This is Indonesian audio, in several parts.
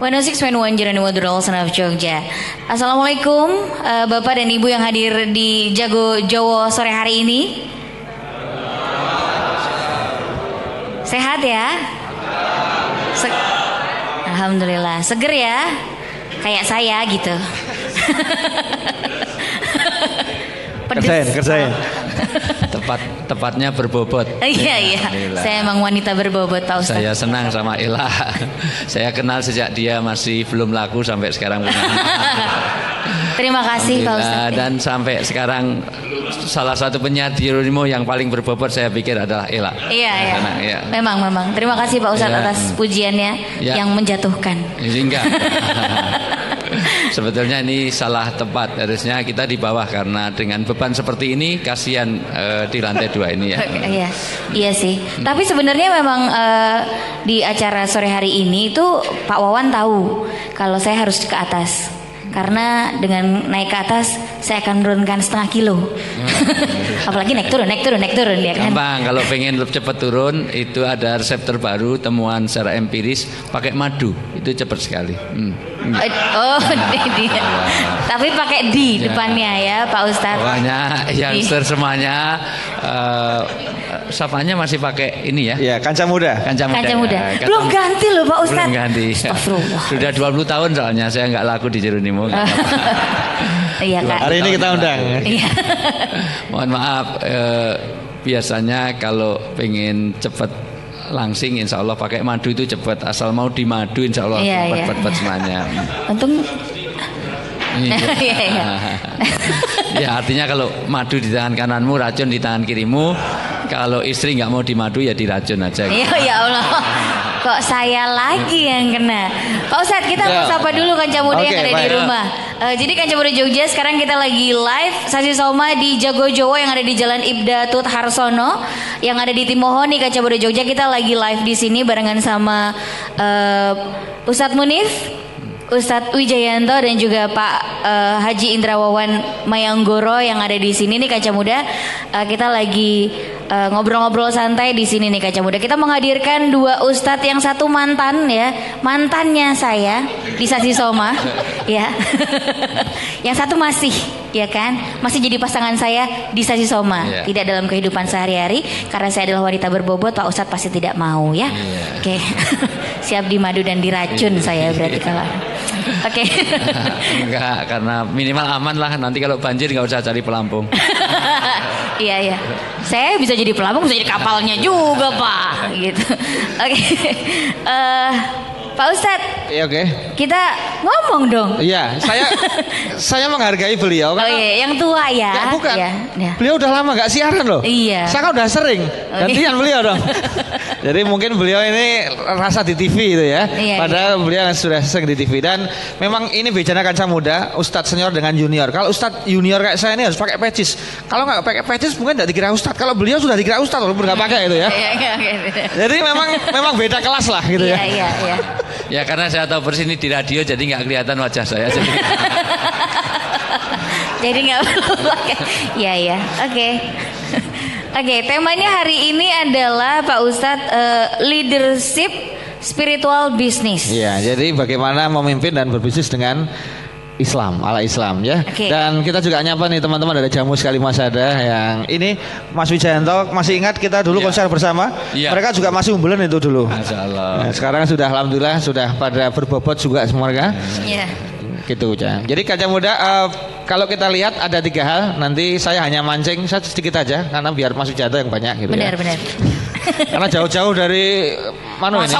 106.1 Jerani Wadudal Senaf Jogja Assalamualaikum uh, Bapak dan Ibu yang hadir di Jago Jowo sore hari ini Sehat ya? Se Alhamdulillah Seger ya? Kayak saya gitu Pedes. Kerjain, kerjain. Tepat tepatnya berbobot. Iya iya. Saya emang wanita berbobot Pak Ustaz. Saya senang sama Ella. Saya kenal sejak dia masih belum laku sampai sekarang Terima kasih Pak Ustaz. Dan sampai sekarang salah satu penyiar di Jeronimo yang paling berbobot saya pikir adalah Ella. Iya iya. ya. Memang memang. Terima kasih Pak Ustadz ya. atas pujiannya ya. yang menjatuhkan. Enggak. Sebetulnya ini salah tempat. Harusnya kita di bawah karena dengan beban seperti ini kasihan uh, di lantai dua ini ya. Iya, iya sih. Tapi sebenarnya memang uh, di acara sore hari ini itu Pak Wawan tahu kalau saya harus ke atas karena dengan naik ke atas saya akan menurunkan setengah kilo. Hmm. Apalagi naik turun, naik turun, naik turun ya kan. Gampang kalau pengen cepat turun itu ada resep terbaru temuan secara empiris pakai madu itu cepat sekali. Hmm. hmm. Oh, dia. Tapi pakai di ya. depannya ya Pak Ustadz. Pokoknya yang semuanya uh, sapanya masih pakai ini ya. Iya, kanca muda. Kanca muda. Kanca muda. Ya, Belum ganti loh Pak Ustadz. Belum ganti. Sudah 20 tahun soalnya saya nggak laku di Jeronimo. Iya kan. Hari ini kita undang. Iya. Mohon maaf. Eh, biasanya kalau pengen cepat langsing insya Allah pakai madu itu cepat asal mau di madu insya Allah iya, cepat iya. semuanya untung iya. iya, iya. ya artinya kalau madu di tangan kananmu racun di tangan kirimu kalau istri nggak mau dimadu ya diracun aja. Iya gitu. ya Allah. Kok saya lagi yang kena? Pak Ustadz kita ya. sapa dulu kanca muda okay, yang ada baik. di rumah. Uh, jadi kanca muda Jogja sekarang kita lagi live Sasi Soma di Jago Jowo yang ada di Jalan Ibda Tut Harsono yang ada di Timohoni kanca muda Jogja kita lagi live di sini barengan sama uh, Ustadz Munif Ustadz Wijayanto dan juga Pak uh, Haji Indrawawan Mayanggoro yang ada di sini nih kaca muda. Uh, kita lagi eh, ngobrol-ngobrol uh, santai di sini nih kaca muda. Kita menghadirkan dua ustadz yang satu mantan ya, mantannya saya di Sasi Soma, ya. yang satu masih, ya kan, masih jadi pasangan saya di Sasi Soma, yeah. tidak dalam kehidupan sehari-hari karena saya adalah wanita berbobot. Pak Ustadz pasti tidak mau ya. Yeah. Oke, okay. siap dimadu dan diracun yeah. saya berarti kalau. Oke. Okay. Enggak, karena minimal aman lah. Nanti kalau banjir nggak usah cari pelampung. iya iya. Saya bisa jadi pelampung, bisa jadi kapalnya juga pak. Gitu. Oke. Okay. Uh, eh, Pak Ustadz. Iya oke. Okay. Kita ngomong dong. Iya, saya saya menghargai beliau kan. Oh iya, yang tua ya. Ya bukan. Ya, ya. Beliau udah lama gak siaran loh. Iya. Saya kan udah sering. Oh, Gantian iya. beliau dong. Jadi mungkin beliau ini rasa di TV itu ya. Iya, Padahal iya. beliau sudah sering di TV dan memang ini bejana kancah muda, Ustadz senior dengan junior. Kalau Ustadz junior kayak saya ini harus pakai pecis. Kalau nggak pakai pecis mungkin tidak dikira Ustadz. Kalau beliau sudah dikira Ustadz walaupun nggak pakai itu ya. Iya, iya, iya. Jadi memang memang beda kelas lah gitu ya. Iya, iya, iya. Ya karena saya tahu persis ini di radio jadi nggak kelihatan wajah saya. Jadi jadi nggak perlu pakai. Ya ya, oke. Oke, okay, temanya hari ini adalah Pak Ustadz uh, leadership spiritual business. Iya, jadi bagaimana memimpin dan berbisnis dengan Islam ala Islam ya. Okay. Dan kita juga nyapa nih teman-teman ada jamu sekali Mas ada yang ini Mas Wijayanto masih ingat kita dulu yeah. konser bersama. Yeah. Mereka juga masih unggulan itu dulu. Nah, sekarang sudah alhamdulillah sudah pada berbobot juga semua mereka. Iya. Yeah. Gitu ya. Jadi kaca muda uh, kalau kita lihat ada tiga hal. Nanti saya hanya mancing saya sedikit aja karena biar masuk jatuh yang banyak gitu benar, ya. Benar, Karena jauh-jauh dari mana ini?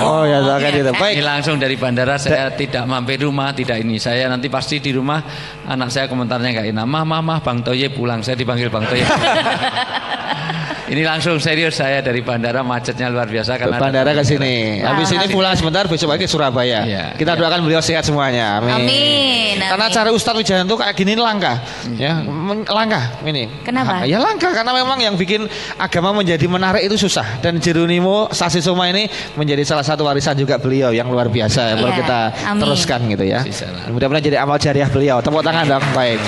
Oh ya, kan gitu. Baik. Ini langsung dari bandara saya tidak mampir rumah, tidak ini. Saya nanti pasti di rumah anak saya komentarnya kayak enak. Mah, mah, mah, Bang Toye pulang. Saya dipanggil Bang Toye. Ini langsung serius saya dari bandara macetnya luar biasa karena bandara ke sini. Habis ini pulang sebentar besok lagi Surabaya. Ya, Kita ya. doakan beliau sehat semuanya. Amin. Amin. Karena cara Ustadz Wijayanto kayak gini langka. Hmm. Ya, langka ini. Kenapa? Ya langka karena memang yang bikin agama menjadi menarik itu susah dan Jeronimo Sasi Soma ini menjadi salah satu warisan juga beliau yang luar biasa yang perlu iya. kita Amin. teruskan gitu ya. Mudah-mudahan jadi amal jariah beliau. Tepuk tangan dong. Baik.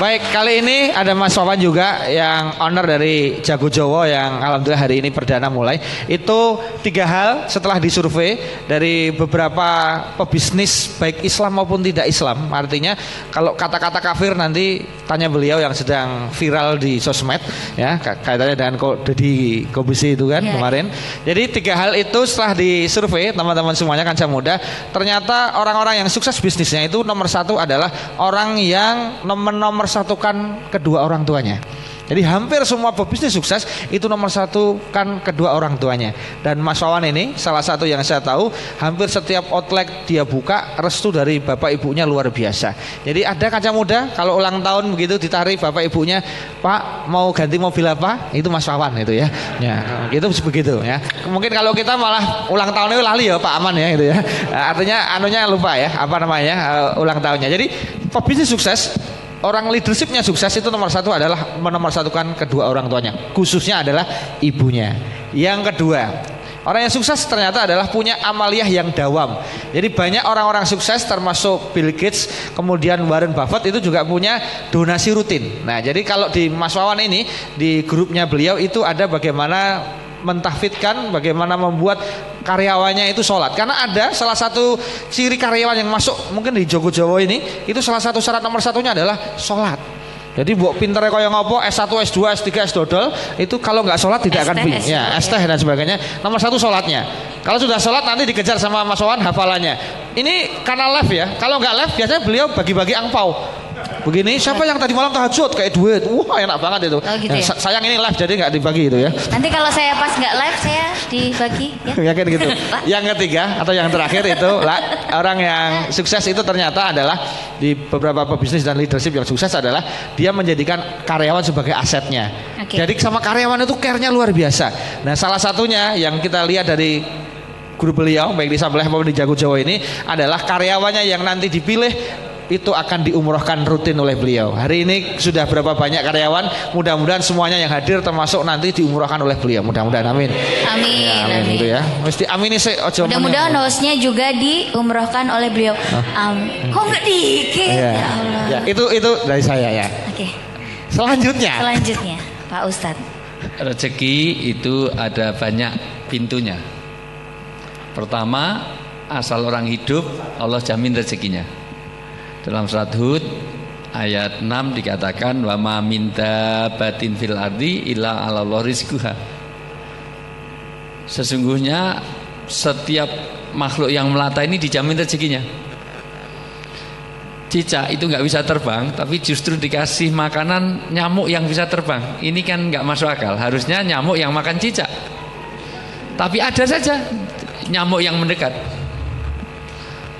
Baik, kali ini ada Mas Wawan juga yang owner dari Jago Jowo yang alhamdulillah hari ini perdana mulai. Itu tiga hal setelah disurvei dari beberapa pebisnis baik Islam maupun tidak Islam. Artinya kalau kata-kata kafir nanti tanya beliau yang sedang viral di sosmed ya kaitannya dengan kok Deddy Kobisi itu kan yeah. kemarin. Jadi tiga hal itu setelah disurvei teman-teman semuanya kan muda ternyata orang-orang yang sukses bisnisnya itu nomor satu adalah orang yang nomor nomor satukan kedua orang tuanya. Jadi hampir semua pebisnis sukses itu nomor satu kan kedua orang tuanya. Dan Mas Wawan ini salah satu yang saya tahu hampir setiap outlet dia buka restu dari bapak ibunya luar biasa. Jadi ada kaca muda kalau ulang tahun begitu ditarik bapak ibunya, Pak mau ganti mobil apa? Itu Mas Wawan itu ya. Ya itu begitu ya. Mungkin kalau kita malah ulang tahunnya lali ya Pak Aman ya itu ya. Artinya anunya lupa ya apa namanya uh, ulang tahunnya. Jadi pebisnis sukses orang leadershipnya sukses itu nomor satu adalah menomor satukan kedua orang tuanya khususnya adalah ibunya yang kedua Orang yang sukses ternyata adalah punya amaliyah yang dawam. Jadi banyak orang-orang sukses termasuk Bill Gates, kemudian Warren Buffett itu juga punya donasi rutin. Nah, jadi kalau di Mas Wawan ini di grupnya beliau itu ada bagaimana mentahfidkan bagaimana membuat karyawannya itu sholat karena ada salah satu ciri karyawan yang masuk mungkin di Jogo Jawa ini itu salah satu syarat nomor satunya adalah sholat jadi buat pinternya kau yang ngopo S1, S2, S3, S dodol itu kalau nggak sholat tidak akan bin. Ya, S teh dan sebagainya. Nomor satu sholatnya. Kalau sudah sholat nanti dikejar sama Mas Wawan hafalannya. Ini karena live ya. Kalau nggak live biasanya beliau bagi-bagi angpau. Begini, siapa yang tadi malam tahajud kayak duit? Wah enak banget itu. Oh, gitu ya? Sayang ini live jadi nggak dibagi itu ya. Nanti kalau saya pas nggak live saya dibagi ya. Yakin gitu. yang ketiga atau yang terakhir itu lah, orang yang sukses itu ternyata adalah di beberapa pebisnis dan leadership yang sukses adalah dia menjadikan karyawan sebagai asetnya. Okay. Jadi sama karyawan itu care-nya luar biasa. Nah salah satunya yang kita lihat dari guru beliau baik di Sabelah maupun di Jago Jawa ini adalah karyawannya yang nanti dipilih itu akan diumrohkan rutin oleh beliau. Hari ini sudah berapa banyak karyawan, mudah-mudahan semuanya yang hadir termasuk nanti diumrohkan oleh beliau. Mudah-mudahan amin. Amin. Ya, amin, amin. Itu ya. Mesti amin sih Mudah-mudahan hostnya juga diumrohkan oleh beliau. Amin. Kok enggak dikit? Ya. ya Allah. Ya, itu itu dari saya ya. Oke. Selanjutnya. Selanjutnya, Pak Ustadz. Rezeki itu ada banyak pintunya. Pertama, asal orang hidup Allah jamin rezekinya. Dalam surat Hud ayat 6 dikatakan wa ma minta batin fil ardi illa ala rizquha. Sesungguhnya setiap makhluk yang melata ini dijamin rezekinya. Cicak itu nggak bisa terbang, tapi justru dikasih makanan nyamuk yang bisa terbang. Ini kan nggak masuk akal. Harusnya nyamuk yang makan cicak. Tapi ada saja nyamuk yang mendekat.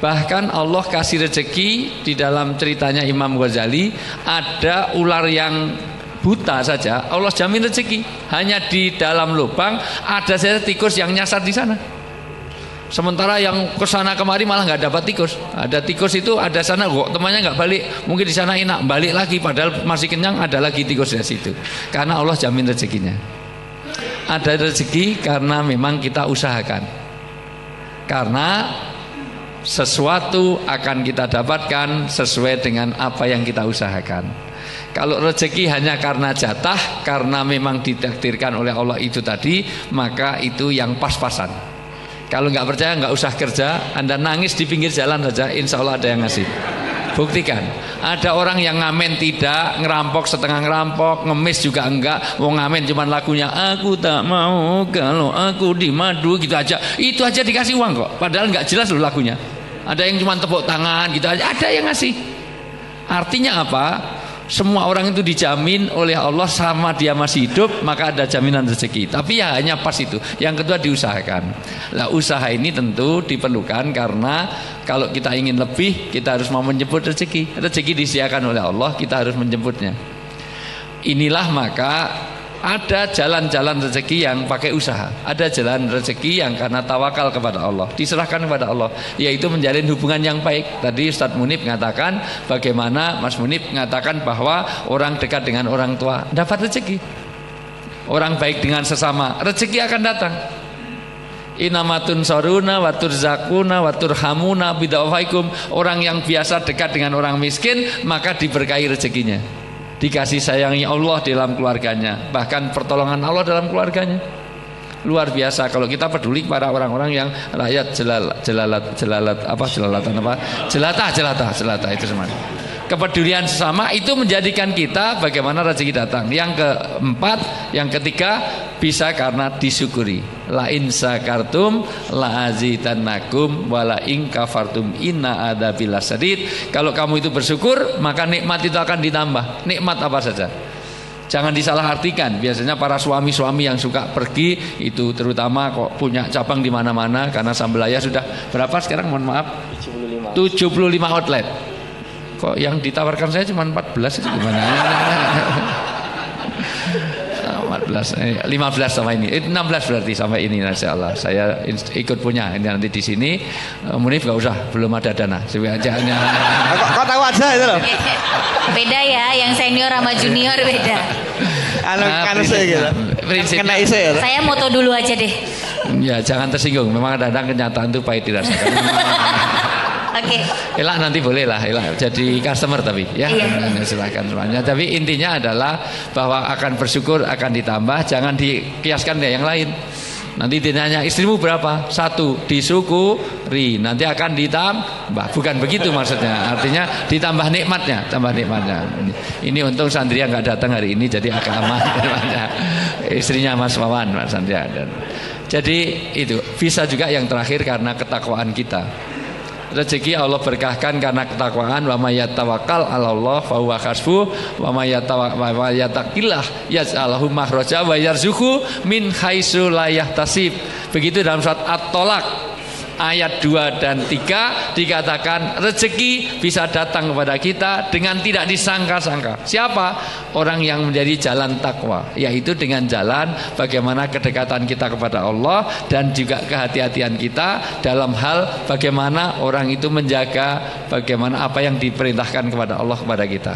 Bahkan Allah kasih rezeki di dalam ceritanya Imam Ghazali ada ular yang buta saja Allah jamin rezeki hanya di dalam lubang ada saja tikus yang nyasar di sana. Sementara yang ke sana kemari malah nggak dapat tikus. Ada tikus itu ada sana kok temannya nggak balik? Mungkin di sana enak balik lagi padahal masih kenyang ada lagi tikus di situ. Karena Allah jamin rezekinya. Ada rezeki karena memang kita usahakan. Karena sesuatu akan kita dapatkan sesuai dengan apa yang kita usahakan. Kalau rezeki hanya karena jatah, karena memang ditakdirkan oleh Allah itu tadi, maka itu yang pas-pasan. Kalau nggak percaya nggak usah kerja, anda nangis di pinggir jalan saja, insya Allah ada yang ngasih. Buktikan. Ada orang yang ngamen tidak, ngerampok setengah ngerampok, ngemis juga enggak, mau ngamen cuman lagunya aku tak mau kalau aku di madu gitu aja. Itu aja dikasih uang kok. Padahal nggak jelas loh lagunya. Ada yang cuma tepuk tangan gitu aja, ada yang ngasih. Artinya apa? Semua orang itu dijamin oleh Allah sama dia masih hidup maka ada jaminan rezeki. Tapi ya hanya pas itu. Yang kedua diusahakan. Lah usaha ini tentu diperlukan karena kalau kita ingin lebih kita harus mau menjemput rezeki. Rezeki disediakan oleh Allah kita harus menjemputnya. Inilah maka ada jalan-jalan rezeki yang pakai usaha. Ada jalan rezeki yang karena tawakal kepada Allah. Diserahkan kepada Allah. Yaitu menjalin hubungan yang baik. Tadi Ustadz Munib mengatakan bagaimana Mas Munib mengatakan bahwa orang dekat dengan orang tua dapat rezeki. Orang baik dengan sesama. Rezeki akan datang. Inamatun soruna watur zakuna watur hamuna bidawaikum Orang yang biasa dekat dengan orang miskin Maka diberkahi rezekinya dikasih sayangi Allah dalam keluarganya, bahkan pertolongan Allah dalam keluarganya. Luar biasa kalau kita peduli para orang-orang yang rakyat jelal, jelalat jelalat apa jelalatan apa jelata jelata jelata itu semuanya kepedulian sesama itu menjadikan kita bagaimana rezeki datang. Yang keempat, yang ketiga bisa karena disyukuri. La in sakartum la azidannakum wala in kafartum inna bila sadid. Kalau kamu itu bersyukur, maka nikmat itu akan ditambah. Nikmat apa saja? Jangan disalahartikan. Biasanya para suami-suami yang suka pergi itu terutama kok punya cabang di mana-mana karena Sambelaya sudah berapa sekarang mohon maaf? 75. 75 outlet. Kok yang ditawarkan saya cuma 14 itu gimana? 14, 15 eh, sama ini, 16 eh, berarti sampai ini Insya Allah. Saya ikut punya ini nanti di sini. Eh, Munif gak usah, belum ada dana. Aja, kok, kok tahu aja itu loh. beda ya, yang senior sama junior beda. Anu nah, saya gitu. Prinsipnya, Kena isi ya. Saya moto dulu aja deh. Ya jangan tersinggung. Memang kadang kenyataan itu pahit dirasakan. Oke. Okay. Elak nanti boleh lah, elak jadi customer tapi ya. Iya. Silakan semuanya. Tapi intinya adalah bahwa akan bersyukur akan ditambah, jangan dikiaskan dengan yang lain. Nanti ditanya istrimu berapa? Satu disyukuri nanti akan ditambah. Bukan begitu maksudnya. Artinya ditambah nikmatnya, tambah nikmatnya. Ini untung Sandria nggak datang hari ini jadi agak aman. Istrinya Mas Wawan, Mas Sandria. Jadi itu bisa juga yang terakhir karena ketakwaan kita rezeki Allah berkahkan karena ketakwaan wa may yatawakkal 'ala Allah fa huwa hasbuh wa may yattaqillah yaj'alhu makhraja wa yarzuqhu min haitsu la yahtasib. Begitu dalam surat At-Tolak ayat 2 dan 3 dikatakan rezeki bisa datang kepada kita dengan tidak disangka-sangka. Siapa? Orang yang menjadi jalan takwa, yaitu dengan jalan bagaimana kedekatan kita kepada Allah dan juga kehati-hatian kita dalam hal bagaimana orang itu menjaga bagaimana apa yang diperintahkan kepada Allah kepada kita.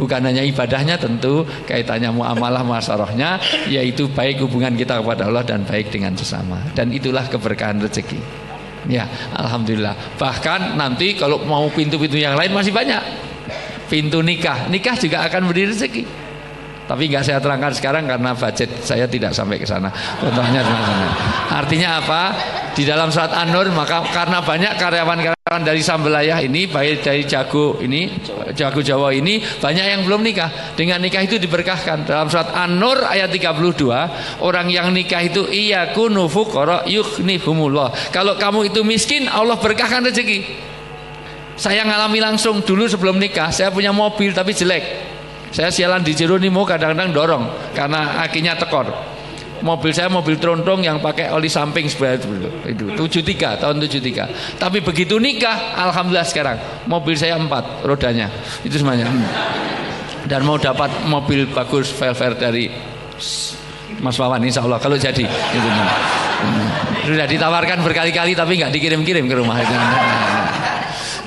Bukan hanya ibadahnya tentu kaitannya muamalah masyarahnya yaitu baik hubungan kita kepada Allah dan baik dengan sesama. Dan itulah keberkahan rezeki. Ya, alhamdulillah. Bahkan nanti kalau mau pintu-pintu yang lain masih banyak. Pintu nikah, nikah juga akan beri rezeki. Tapi nggak saya terangkan sekarang karena budget saya tidak sampai ke sana. Contohnya sana. Artinya apa? Di dalam surat An-Nur maka karena banyak karyawan-karyawan dari Sambelaya ini baik dari Jago ini Jago Jawa ini banyak yang belum nikah. Dengan nikah itu diberkahkan. Dalam surat An-Nur ayat 32, orang yang nikah itu iya kunu fuqara yughnihumullah. Kalau kamu itu miskin, Allah berkahkan rezeki. Saya ngalami langsung dulu sebelum nikah, saya punya mobil tapi jelek. Saya sialan di Jeronimo kadang-kadang dorong karena akinya tekor. Mobil saya mobil trontong yang pakai oli samping itu, itu 73 tahun 73. Tapi begitu nikah, alhamdulillah sekarang mobil saya empat rodanya itu semuanya. Hmm. Dan mau dapat mobil bagus velvet dari Mas Wawan insya Allah kalau jadi itu. Hmm. Sudah ditawarkan berkali-kali tapi nggak dikirim-kirim ke rumah itu.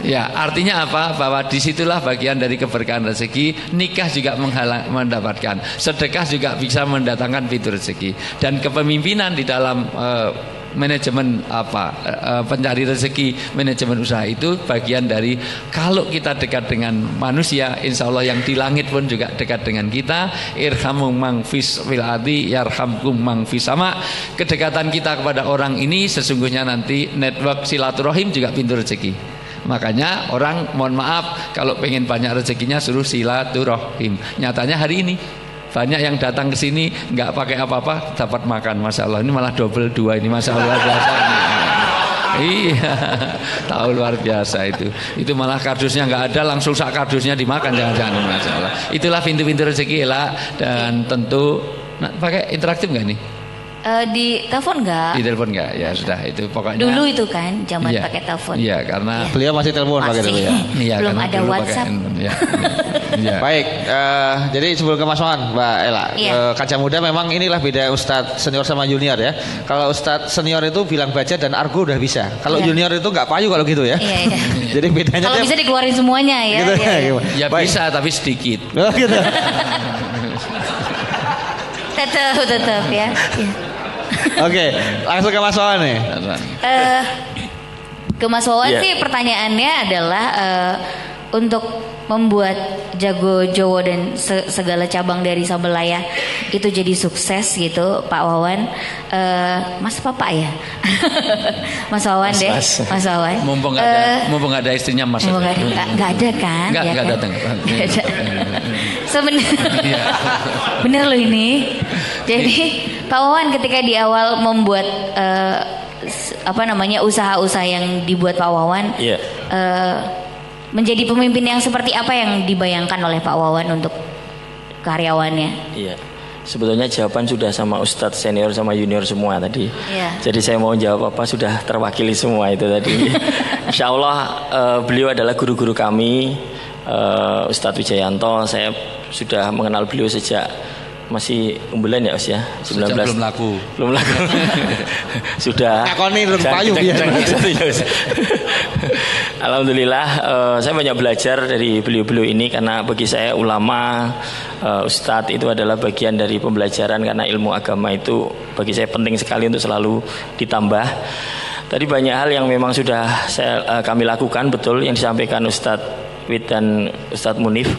Ya, artinya apa? Bahwa di situlah bagian dari keberkahan rezeki. Nikah juga menghalang, mendapatkan. Sedekah juga bisa mendatangkan fitur rezeki. Dan kepemimpinan di dalam uh, manajemen apa uh, pencari rezeki manajemen usaha itu bagian dari kalau kita dekat dengan manusia insya Allah yang di langit pun juga dekat dengan kita irhamu mang fis fil adi yarhamkum mang sama kedekatan kita kepada orang ini sesungguhnya nanti network silaturahim juga pintu rezeki Makanya orang mohon maaf kalau pengen banyak rezekinya suruh silaturahim. Nyatanya hari ini banyak yang datang ke sini nggak pakai apa-apa dapat makan. Masya Allah ini malah double dua ini Masya Allah biasa. Iya, tahu luar biasa itu. Itu malah kardusnya nggak ada, langsung sak kardusnya dimakan jangan-jangan Masya Allah. Itulah pintu-pintu rezeki lah dan tentu nah, pakai interaktif nggak nih? Uh, di telepon enggak? Di telepon enggak? Ya sudah itu pokoknya. Dulu itu kan zaman ya, pakai telepon. Iya, karena ya. beliau masih telepon pakai dulu ya. Iya, Belum ada WhatsApp. ya. ya. Baik, uh, jadi sebelum ke Mas Wan, Mbak Ela, ya. uh, kaca muda memang inilah beda Ustadz senior sama junior ya. Kalau Ustadz senior itu bilang baca dan argo udah bisa. Kalau ya. junior itu enggak payu kalau gitu ya. Iya, iya. jadi bedanya Kalau bisa dikeluarin semuanya ya. Gitu, ya, ya. ya bisa tapi sedikit. Oh, gitu. tetap tetap ya. ya. Oke, langsung ke Mas Wawan nih. Uh, ke Mas Wawan yeah. sih pertanyaannya adalah uh, untuk membuat Jago Jowo dan segala cabang dari Sabelaya itu jadi sukses gitu Pak Wawan. Uh, Mas Papa ya? Mas Wawan mas, deh Mas, mas Wawan. Mumpung nggak ada uh, mumpung gak ada istrinya Mas. mumpung gak, gak, gak ada kan? Nggak ya nggak kan? datang. Sebenarnya iya. bener loh ini. Jadi Pak Wawan ketika di awal membuat uh, apa namanya usaha-usaha yang dibuat Pak Wawan yeah. Iya. uh, menjadi pemimpin yang seperti apa yang dibayangkan oleh Pak Wawan untuk karyawannya? Iya. Sebetulnya jawaban sudah sama Ustadz senior sama junior semua tadi. Iya. Jadi saya mau jawab apa sudah terwakili semua itu tadi. Insya Allah uh, beliau adalah guru-guru kami. Uh, Ustadz Wijayanto saya sudah mengenal beliau sejak masih umbulan ya Mas ya? 19 Sejak belum laku. Belum laku. Sudah. Ngakoni rung payu Alhamdulillah uh, saya banyak belajar dari beliau-beliau ini karena bagi saya ulama uh, ustadz itu adalah bagian dari pembelajaran karena ilmu agama itu bagi saya penting sekali untuk selalu ditambah. Tadi banyak hal yang memang sudah saya, uh, kami lakukan betul yang disampaikan Ustadz Wid dan Ustadz Munif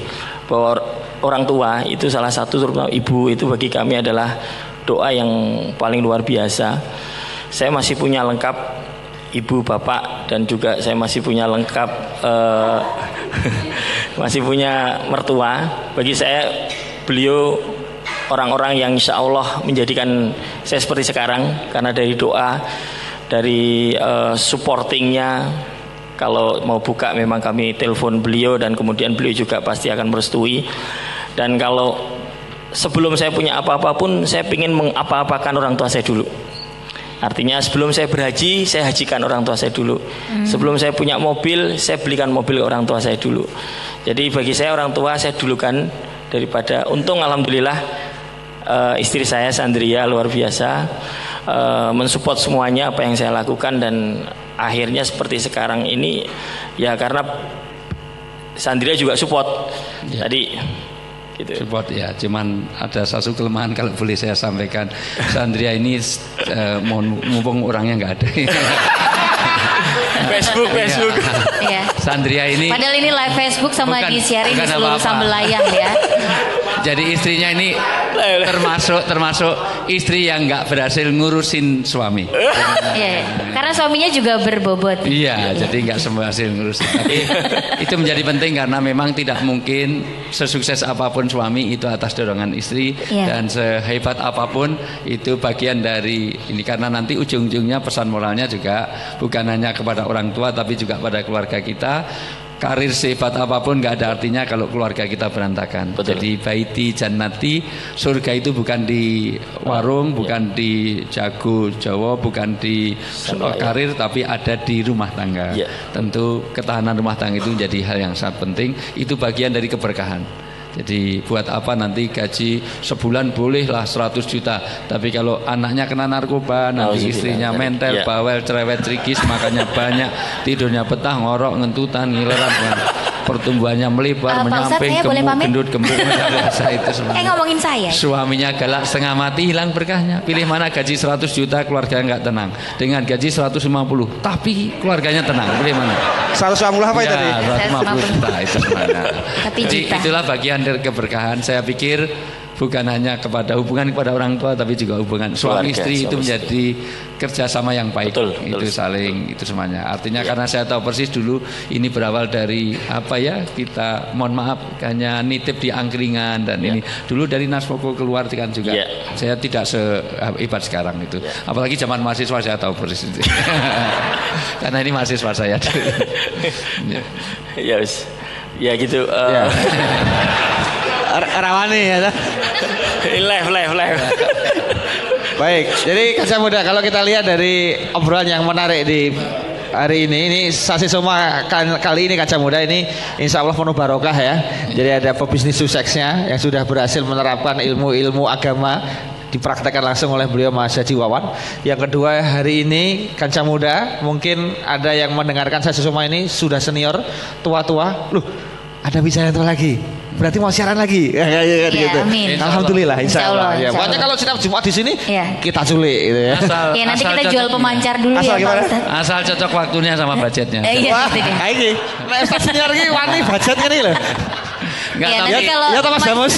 bahwa orang tua itu salah satu terutama ibu itu bagi kami adalah doa yang paling luar biasa. Saya masih punya lengkap ibu bapak dan juga saya masih punya lengkap uh, masih punya mertua. Bagi saya beliau orang-orang yang insya Allah menjadikan saya seperti sekarang karena dari doa dari uh, supportingnya kalau mau buka memang kami telepon beliau dan kemudian beliau juga pasti akan merestui. Dan kalau sebelum saya punya apa-apa pun saya ingin mengapa-apakan orang tua saya dulu. Artinya sebelum saya berhaji saya hajikan orang tua saya dulu. Hmm. sebelum saya punya mobil saya belikan mobil ke orang tua saya dulu. Jadi bagi saya orang tua saya dulukan daripada untung alhamdulillah uh, istri saya Sandria luar biasa uh, mensupport semuanya apa yang saya lakukan dan akhirnya seperti sekarang ini ya karena Sandria juga support. Ya. Jadi gitu. Support ya, cuman ada satu kelemahan kalau boleh saya sampaikan. Sandria ini uh, mumpung orangnya nggak ada. Facebook, iya. Facebook. Iya. Sandria ini. Padahal ini live Facebook sama di siarin di seluruh sambel layang ya. Jadi istrinya ini termasuk termasuk istri yang nggak berhasil ngurusin suami. Iya, karena suaminya juga berbobot. Iya, jadi nggak berhasil ngurusin. Tapi itu menjadi penting karena memang tidak mungkin sesukses apa pun suami itu atas dorongan istri yeah. dan sehebat apa pun itu bagian dari ini karena nanti ujung-ujungnya pesan moralnya juga bukan hanya kepada orang tua tapi juga pada keluarga kita karir sifat apa pun nggak ada artinya kalau keluarga kita berantakan. Betul. Jadi baiti jannati surga itu bukan di warung, ya. bukan di jago Jawa, bukan di Sama, karir ya. tapi ada di rumah tangga. Ya. Tentu ketahanan rumah tangga itu menjadi hal yang sangat penting. Itu bagian dari keberkahan. Jadi buat apa nanti gaji sebulan bolehlah 100 juta. Tapi kalau anaknya kena narkoba Nanti istrinya mentel, ya. bawel, cerewet, trikis Makanya banyak Tidurnya petah, ngorok, ngentutan, ngileran pertumbuhannya melebar, uh, menyamping, gemuk, gendut, gemuk, biasa itu semua. Eh ngomongin saya. Suaminya galak setengah mati, hilang berkahnya. Pilih mana gaji 100 juta, keluarganya nggak tenang. Dengan gaji 150, tapi keluarganya tenang. Pilih mana? 150 apa ya, tadi? 150 juta itu sebenarnya. Tapi Jadi itulah bagian dari keberkahan. Saya pikir bukan hanya kepada hubungan kepada orang tua tapi juga hubungan suami Keluarga, istri itu menjadi kerjasama yang baik betul, itu betul. saling itu semuanya artinya ya. karena saya tahu persis dulu ini berawal dari apa ya kita mohon maaf hanya nitip di angkringan dan ya. ini dulu dari Nasmoko keluar kan juga ya. saya tidak sehebat sekarang itu ya. apalagi zaman mahasiswa saya tahu persis itu karena ini mahasiswa saya ya ya, ya gitu uh, ya. rawani ya live live live baik jadi kaca muda kalau kita lihat dari obrolan yang menarik di hari ini ini sasi semua kali ini kaca muda ini insya Allah penuh barokah ya jadi ada pebisnis suksesnya yang sudah berhasil menerapkan ilmu-ilmu agama dipraktekkan langsung oleh beliau Mas Haji Wawan. Yang kedua hari ini kancah muda mungkin ada yang mendengarkan saya semua ini sudah senior tua-tua. Loh ada bicara itu lagi. Berarti mau siaran lagi. Ya, ya, ya, gitu. Amin. Alhamdulillah insya Allah. Ya, pokoknya kalau setiap Jumat di sini ya. kita culik gitu ya. Asal, ya nanti asal kita jual pemancar dulu asal ya Pak Ustaz. Asal cocok waktunya sama budgetnya. Eh, iya, Wah, gitu deh. Kayak gini. Nah, Ustaz senior ini wani budgetnya nih loh. Enggak, ya, nanti kalau ya, Mas Damus.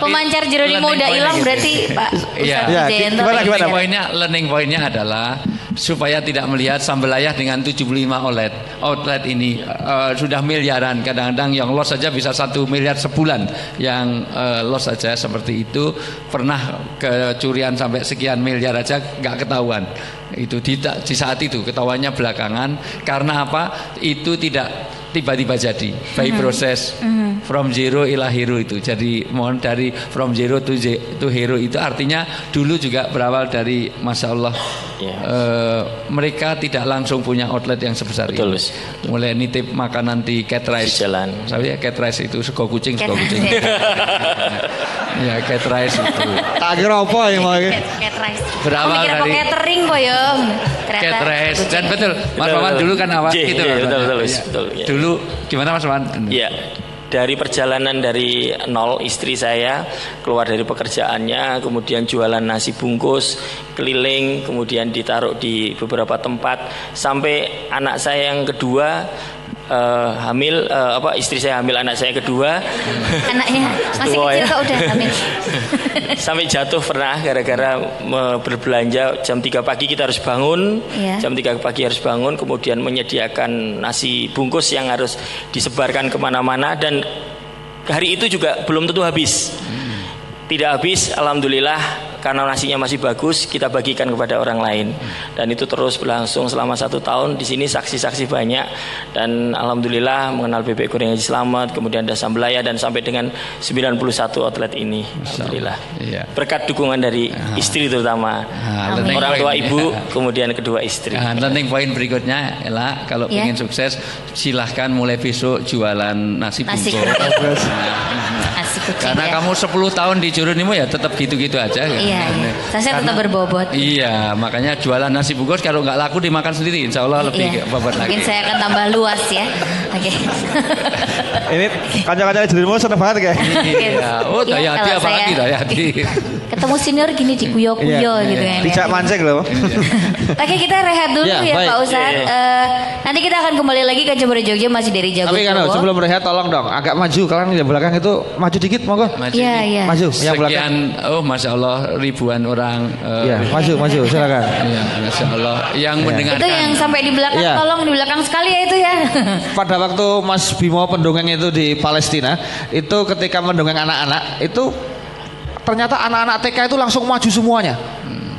pemancar Jeronimo udah hilang berarti Pak Iya. Ya, gimana gimana poinnya learning poinnya adalah supaya tidak melihat Sambelayah dengan 75 OLED. Outlet ini uh, sudah miliaran. Kadang-kadang yang loss saja bisa satu miliar sebulan. Yang uh, loss saja seperti itu pernah kecurian sampai sekian miliar aja nggak ketahuan. Itu tidak di saat itu ketahuannya belakangan karena apa? Itu tidak tiba-tiba jadi. By mm -hmm. proses mm -hmm. from zero ila hero itu. Jadi mohon dari from zero to, to hero itu artinya dulu juga berawal dari masya Allah. Iya. uh, mereka tidak langsung punya outlet yang sebesar Betul, ini. Mulai nitip makanan di cat rice. Jalan. Saya cat rice itu sego kucing sego kucing. Ya cat rice itu. Tak kira apa ya mau cat rice. Berawal dari catering kok ya cat rice dan betul Mas Maman dulu kan awal gitu betul, betul, betul, betul, dulu dulu gimana Mas Wan? Iya. Dari perjalanan dari nol istri saya keluar dari pekerjaannya, kemudian jualan nasi bungkus, keliling, kemudian ditaruh di beberapa tempat sampai anak saya yang kedua uh, hamil uh, apa istri saya hamil anak saya kedua anaknya masih kecil ya. kok udah hamil sampai jatuh pernah gara-gara berbelanja jam 3 pagi kita harus bangun yeah. jam 3 pagi harus bangun kemudian menyediakan nasi bungkus yang harus disebarkan ke mana-mana dan hari itu juga belum tentu habis hmm. tidak habis alhamdulillah karena nasinya masih bagus kita bagikan kepada orang lain. Dan itu terus berlangsung selama satu tahun. Di sini saksi-saksi banyak. Dan alhamdulillah mengenal bebek goreng Haji Selamat kemudian ada Sambalaya dan sampai dengan 91 outlet ini. Alhamdulillah. Iya. berkat dukungan dari ah. istri terutama. Nah, orang tua ibu kemudian kedua istri. Nah, learning point berikutnya Ella. Kalau yeah. ingin sukses silahkan mulai besok jualan nasi bungkus. nah, karena ya. kamu 10 tahun di Jurunimu ya tetap gitu-gitu aja iya, Iya, iya. Saya tetap berbobot. Iya, makanya jualan nasi bungkus kalau nggak laku dimakan sendiri, insya Allah lebih iya. bobot lagi. Mungkin saya akan tambah luas ya. Oke. Okay. Ini kaca-kaca di rumah seneng banget kayak. Iya. Oh, daya hati apa lagi daya hati. Ketemu senior gini di kuyo kuyo iya, gitu kan. Tidak mancing loh. Oke, kita rehat dulu ya, ya Pak Ustad. Uh, eh, nanti kita akan kembali lagi ke Jember Jogja masih dari Jago. Tapi kan sebelum rehat tolong dong agak maju kalian di belakang itu maju dikit monggo. Maju. Iya, iya. Maju. Yang belakang. Oh, Masya Allah ribuan orang. Uh, ya, maju, maju, silakan. Iya, Masya Allah. Yang ya. mendengarkan. Itu yang sampai di belakang, ya. tolong di belakang sekali ya itu ya. Pada waktu Mas Bimo pendongeng itu di Palestina, itu ketika mendongeng anak-anak, itu ternyata anak-anak TK itu langsung maju semuanya.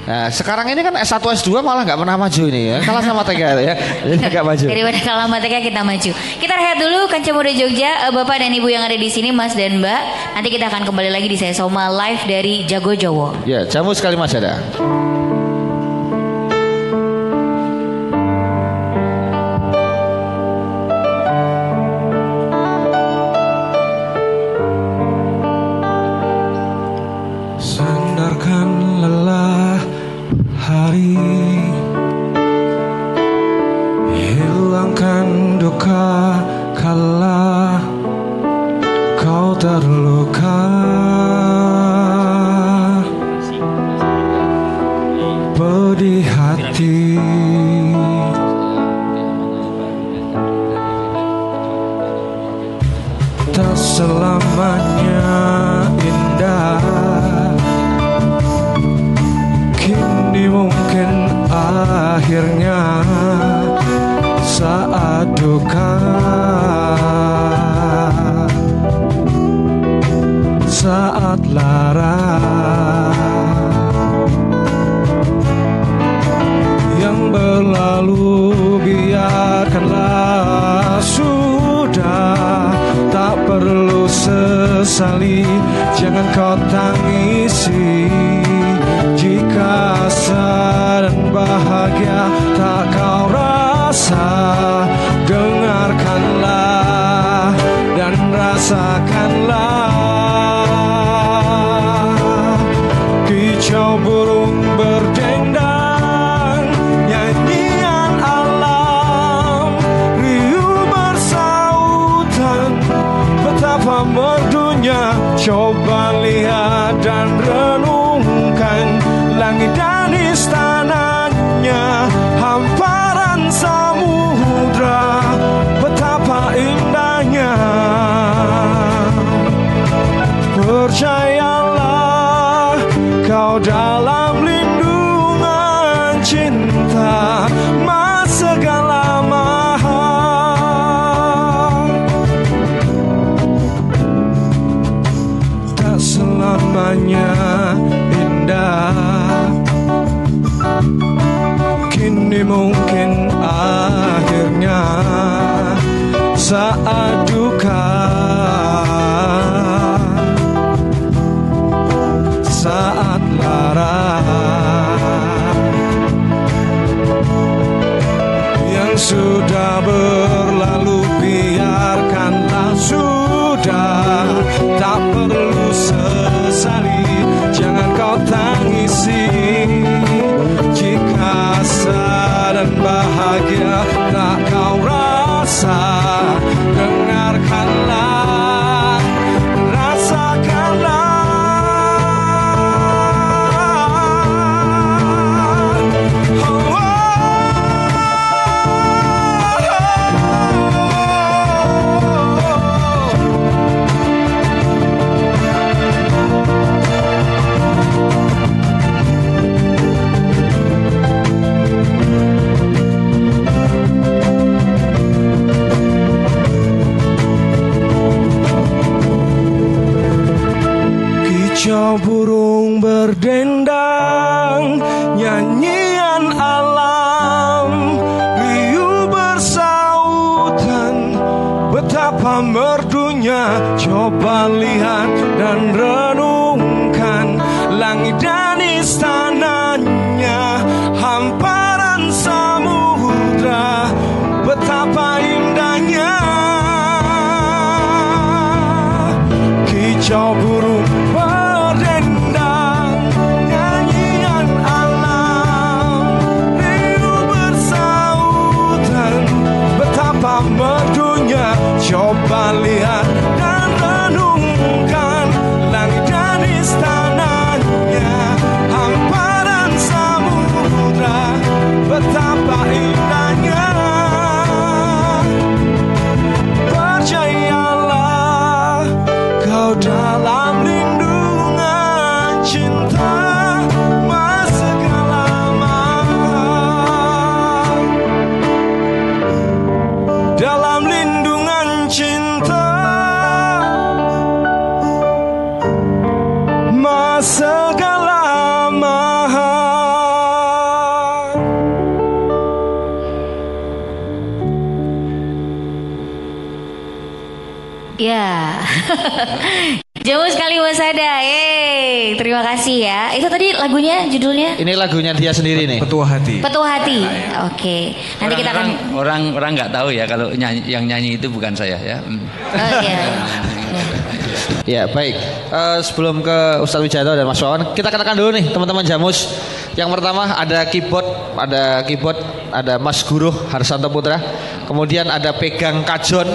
Nah, sekarang ini kan S1 S2 malah nggak pernah maju ini ya. Kalah sama TK ya. Jadi nggak maju. Daripada kalah sama TK kita maju. Kita rehat dulu Kanca Muda Jogja, eh, Bapak dan Ibu yang ada di sini Mas dan Mbak. Nanti kita akan kembali lagi di saya Soma live dari Jago Jowo. Ya, jamu sekali Mas ada. akhirnya saat duka saat lara yang berlalu biarkanlah sudah tak perlu sesali. Jangan kau tangisi Mahal Ya. Jauh sekali Mas Ada. Yeay, terima kasih ya. Itu tadi lagunya judulnya Ini lagunya dia sendiri nih. Petua hati Petua Hati. Oke. Nanti kita akan Orang- orang nggak tahu ya kalau nyanyi, yang nyanyi itu bukan saya ya. Hmm. Oh iya. Ya baik. Eh, sebelum ke Ustadz Wijanto dan Mas Wawan, kita kenalkan dulu nih teman-teman Jamus. Yang pertama ada keyboard, ada keyboard, ada Mas Guru Harsanto Putra. Kemudian ada pegang kajon,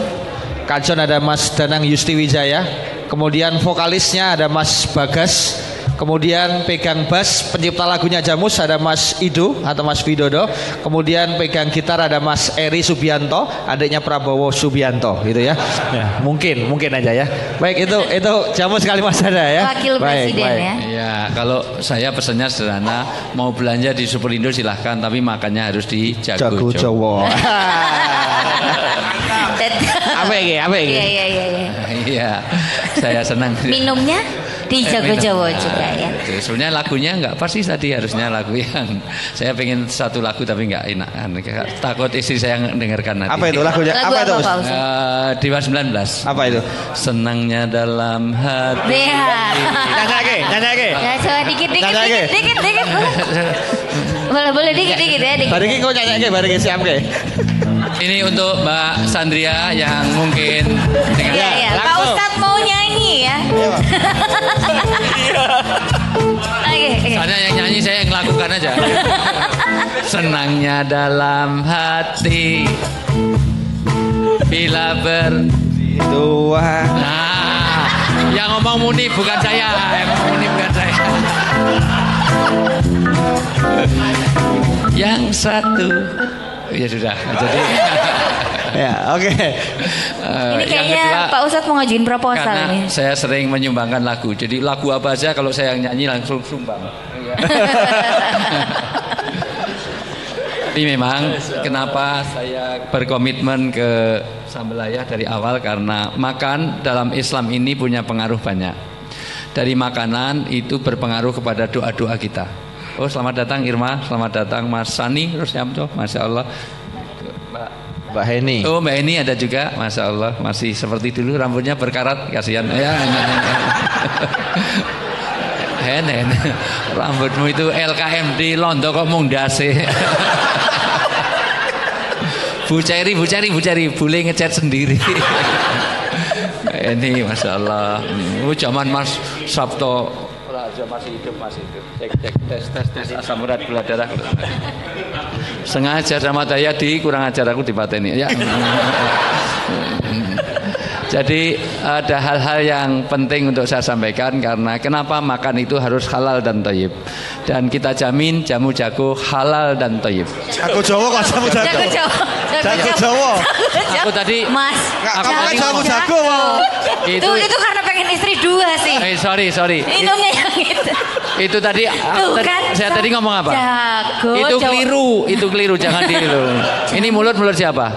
kajon ada Mas Danang Yusti Wijaya. Kemudian vokalisnya ada Mas Bagas. Kemudian pegang bass pencipta lagunya Jamus ada Mas Ido atau Mas Widodo. Kemudian pegang gitar ada Mas Eri Subianto, adiknya Prabowo Subianto gitu ya. Ya, mungkin mungkin aja ya. Baik itu itu Jamus kali Mas ada ya. Wakil Baik, Presiden baik. ya. Ya, kalau saya pesannya sederhana, mau belanja di Superindo silahkan, tapi makannya harus di Jago Jago, Jawa. Jawa. Apa ini? Apa ini? Iya iya iya. iya. Iya, saya senang. Minumnya di Nah, juga ya. itu. Sebenarnya lagunya nggak pasti tadi harusnya lagu yang saya pengen satu lagu tapi nggak enak. Takut istri saya dengarkan nanti. Apa itu lagunya? Lagu apa itu? apa, Mas? Pak Ustaz? Eh, Dewa 19. Apa itu? Senangnya dalam hati. Iya. Nyanyi lagi, nyanyi lagi. Ya coba dikit dikit dikit dikit dikit. Boleh boleh dikit dikit ya dikit. Bariki kau nyanyi lagi, bariki siap ke? Ini untuk Mbak Sandria yang mungkin dengan Iya iya. Pak. Ustadz mau nyanyi ya. Oke oke. Soalnya yang nyanyi saya yang lakukan aja. Senangnya dalam hati bila ber Tuhan. Nah, yang ngomong Muni bukan saya, yang ngomong Muni bukan saya. yang satu ya sudah. Jadi ya, oke. Okay. Uh, ini kayaknya kedua, Pak Ustadz mau ngajuin proposal karena ini. saya sering menyumbangkan lagu. Jadi lagu apa aja kalau saya yang nyanyi langsung sumbang. Tapi memang kenapa saya berkomitmen ke Sambelayah dari awal karena makan dalam Islam ini punya pengaruh banyak. Dari makanan itu berpengaruh kepada doa-doa kita. Oh selamat datang Irma, selamat datang Mas Sani Rusyamto, Masya Allah. Mbak Mbak Heni. Oh Mbak Heni ada juga, Masya Allah masih seperti dulu rambutnya berkarat, kasihan. Ya, Hen, hen. Rambutmu itu LKMD Londo kok mundase. Bu Ceri, Bu Ceri, Bu Ceri, boleh ngecat sendiri. Ini Masya Allah. Oh, zaman Mas Sabto Raja masih hidup, masih hidup. Cek, cek, tes, tes, tes, asam urat gula darah. Sengaja sama Dayadi kurang ajar aku di ini. Ya. Jadi ada hal-hal yang penting untuk saya sampaikan karena kenapa makan itu harus halal dan toyib dan kita jamin jamu jago halal dan toyib. Jago Jawa kok jamu jago. Jago Jawa. Jago Jawa. Aku tadi Mas. Aku tadi jamu jago. Itu itu karena pengen istri dua sih. Eh sorry sorry. Minumnya yang itu. Itu tadi Tuh, kan, saya tadi ngomong apa? Jago. Itu keliru, itu keliru jangan dulu. Ini mulut mulut siapa?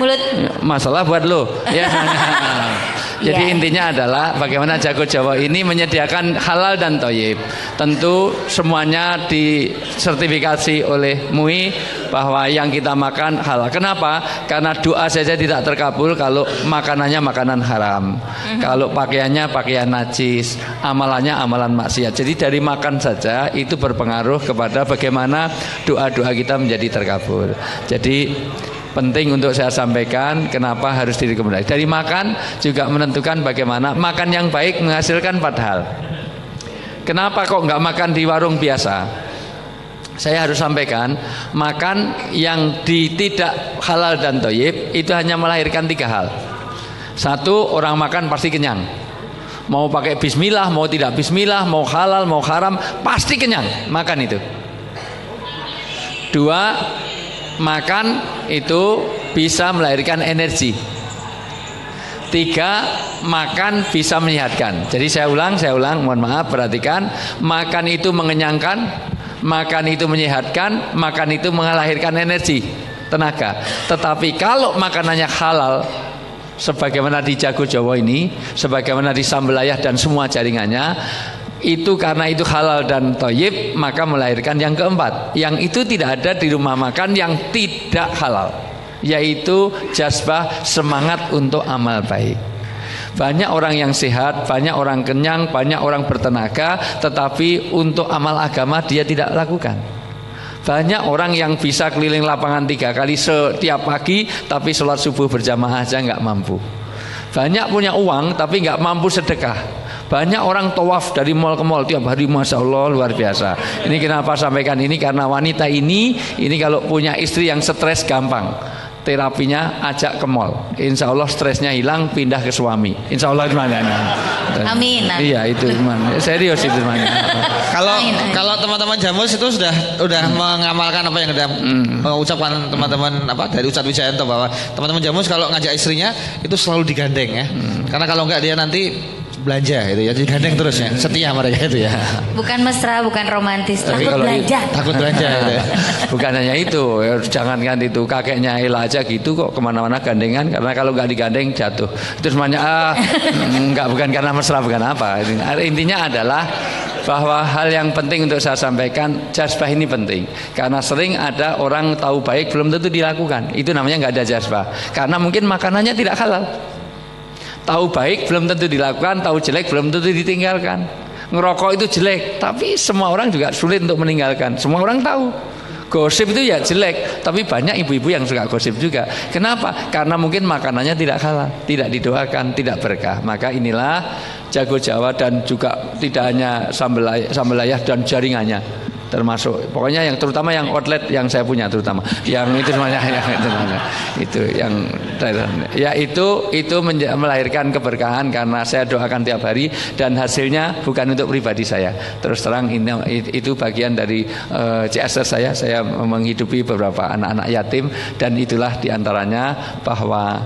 Mulut masalah buat lo ya Jadi yeah. intinya adalah bagaimana jago Jawa ini menyediakan halal dan toyib. Tentu semuanya disertifikasi oleh MUI bahwa yang kita makan halal. Kenapa? Karena doa saja tidak terkabul kalau makanannya makanan haram. Mm-hmm. Kalau pakaiannya pakaian najis, amalannya amalan maksiat. Jadi dari makan saja itu berpengaruh kepada bagaimana doa-doa kita menjadi terkabul. Jadi penting untuk saya sampaikan kenapa harus direkomendasi. Dari makan juga menentukan bagaimana makan yang baik menghasilkan empat hal. Kenapa kok nggak makan di warung biasa? Saya harus sampaikan makan yang di tidak halal dan toyib itu hanya melahirkan tiga hal. Satu orang makan pasti kenyang. Mau pakai bismillah, mau tidak bismillah, mau halal, mau haram, pasti kenyang makan itu. Dua, makan itu bisa melahirkan energi. Tiga, makan bisa menyehatkan. Jadi saya ulang, saya ulang, mohon maaf, perhatikan. Makan itu mengenyangkan, makan itu menyehatkan, makan itu melahirkan energi, tenaga. Tetapi kalau makanannya halal, sebagaimana di Jago Jawa ini, sebagaimana di Sambelayah dan semua jaringannya, itu karena itu halal dan toyib maka melahirkan yang keempat yang itu tidak ada di rumah makan yang tidak halal yaitu jazbah semangat untuk amal baik banyak orang yang sehat, banyak orang kenyang, banyak orang bertenaga, tetapi untuk amal agama dia tidak lakukan. Banyak orang yang bisa keliling lapangan tiga kali setiap pagi, tapi sholat subuh berjamaah aja nggak mampu. Banyak punya uang, tapi nggak mampu sedekah. Banyak orang tawaf dari mall ke mall tiap hari Masya Allah luar biasa. Ini kenapa sampaikan ini karena wanita ini ini kalau punya istri yang stres gampang terapinya ajak ke mall. Insya Allah stresnya hilang, pindah ke suami. Insya Allah gimana? Amin. Iya itu gimana? Serius itu gimana? Kalau kalau teman-teman Jamus itu sudah sudah mengamalkan apa yang sudah hmm. mengucapkan teman-teman apa dari Ustadz Wijayanto bahwa teman-teman Jamus kalau ngajak istrinya itu selalu digandeng ya. Hmm. Karena kalau enggak dia nanti belanja itu ya jadi gandeng terus ya setia mereka itu ya. Bukan mesra bukan romantis Tapi takut belanja. takut belanja gitu ya. bukan hanya itu ya, jangankan itu kakeknya Ela aja gitu kok ke mana-mana gandengan karena kalau nggak digandeng jatuh. Terus banyak ah nggak bukan karena mesra bukan apa. Intinya adalah bahwa hal yang penting untuk saya sampaikan jasbah ini penting. Karena sering ada orang tahu baik belum tentu dilakukan. Itu namanya nggak ada jasbah. Karena mungkin makanannya tidak halal Tahu baik belum tentu dilakukan, tahu jelek belum tentu ditinggalkan. Ngerokok itu jelek, tapi semua orang juga sulit untuk meninggalkan. Semua orang tahu. Gosip itu ya jelek, tapi banyak ibu-ibu yang suka gosip juga. Kenapa? Karena mungkin makanannya tidak halal, tidak didoakan, tidak berkah. Maka inilah jago Jawa dan juga tidak hanya sambelayah, sambelayah dan jaringannya termasuk pokoknya yang terutama yang outlet yang saya punya terutama yang itu semuanya yang itu, itu yang ya itu itu melahirkan keberkahan karena saya doakan tiap hari dan hasilnya bukan untuk pribadi saya. Terus terang ini itu bagian dari uh, eh, CSR saya. Saya menghidupi beberapa anak-anak yatim dan itulah di antaranya bahwa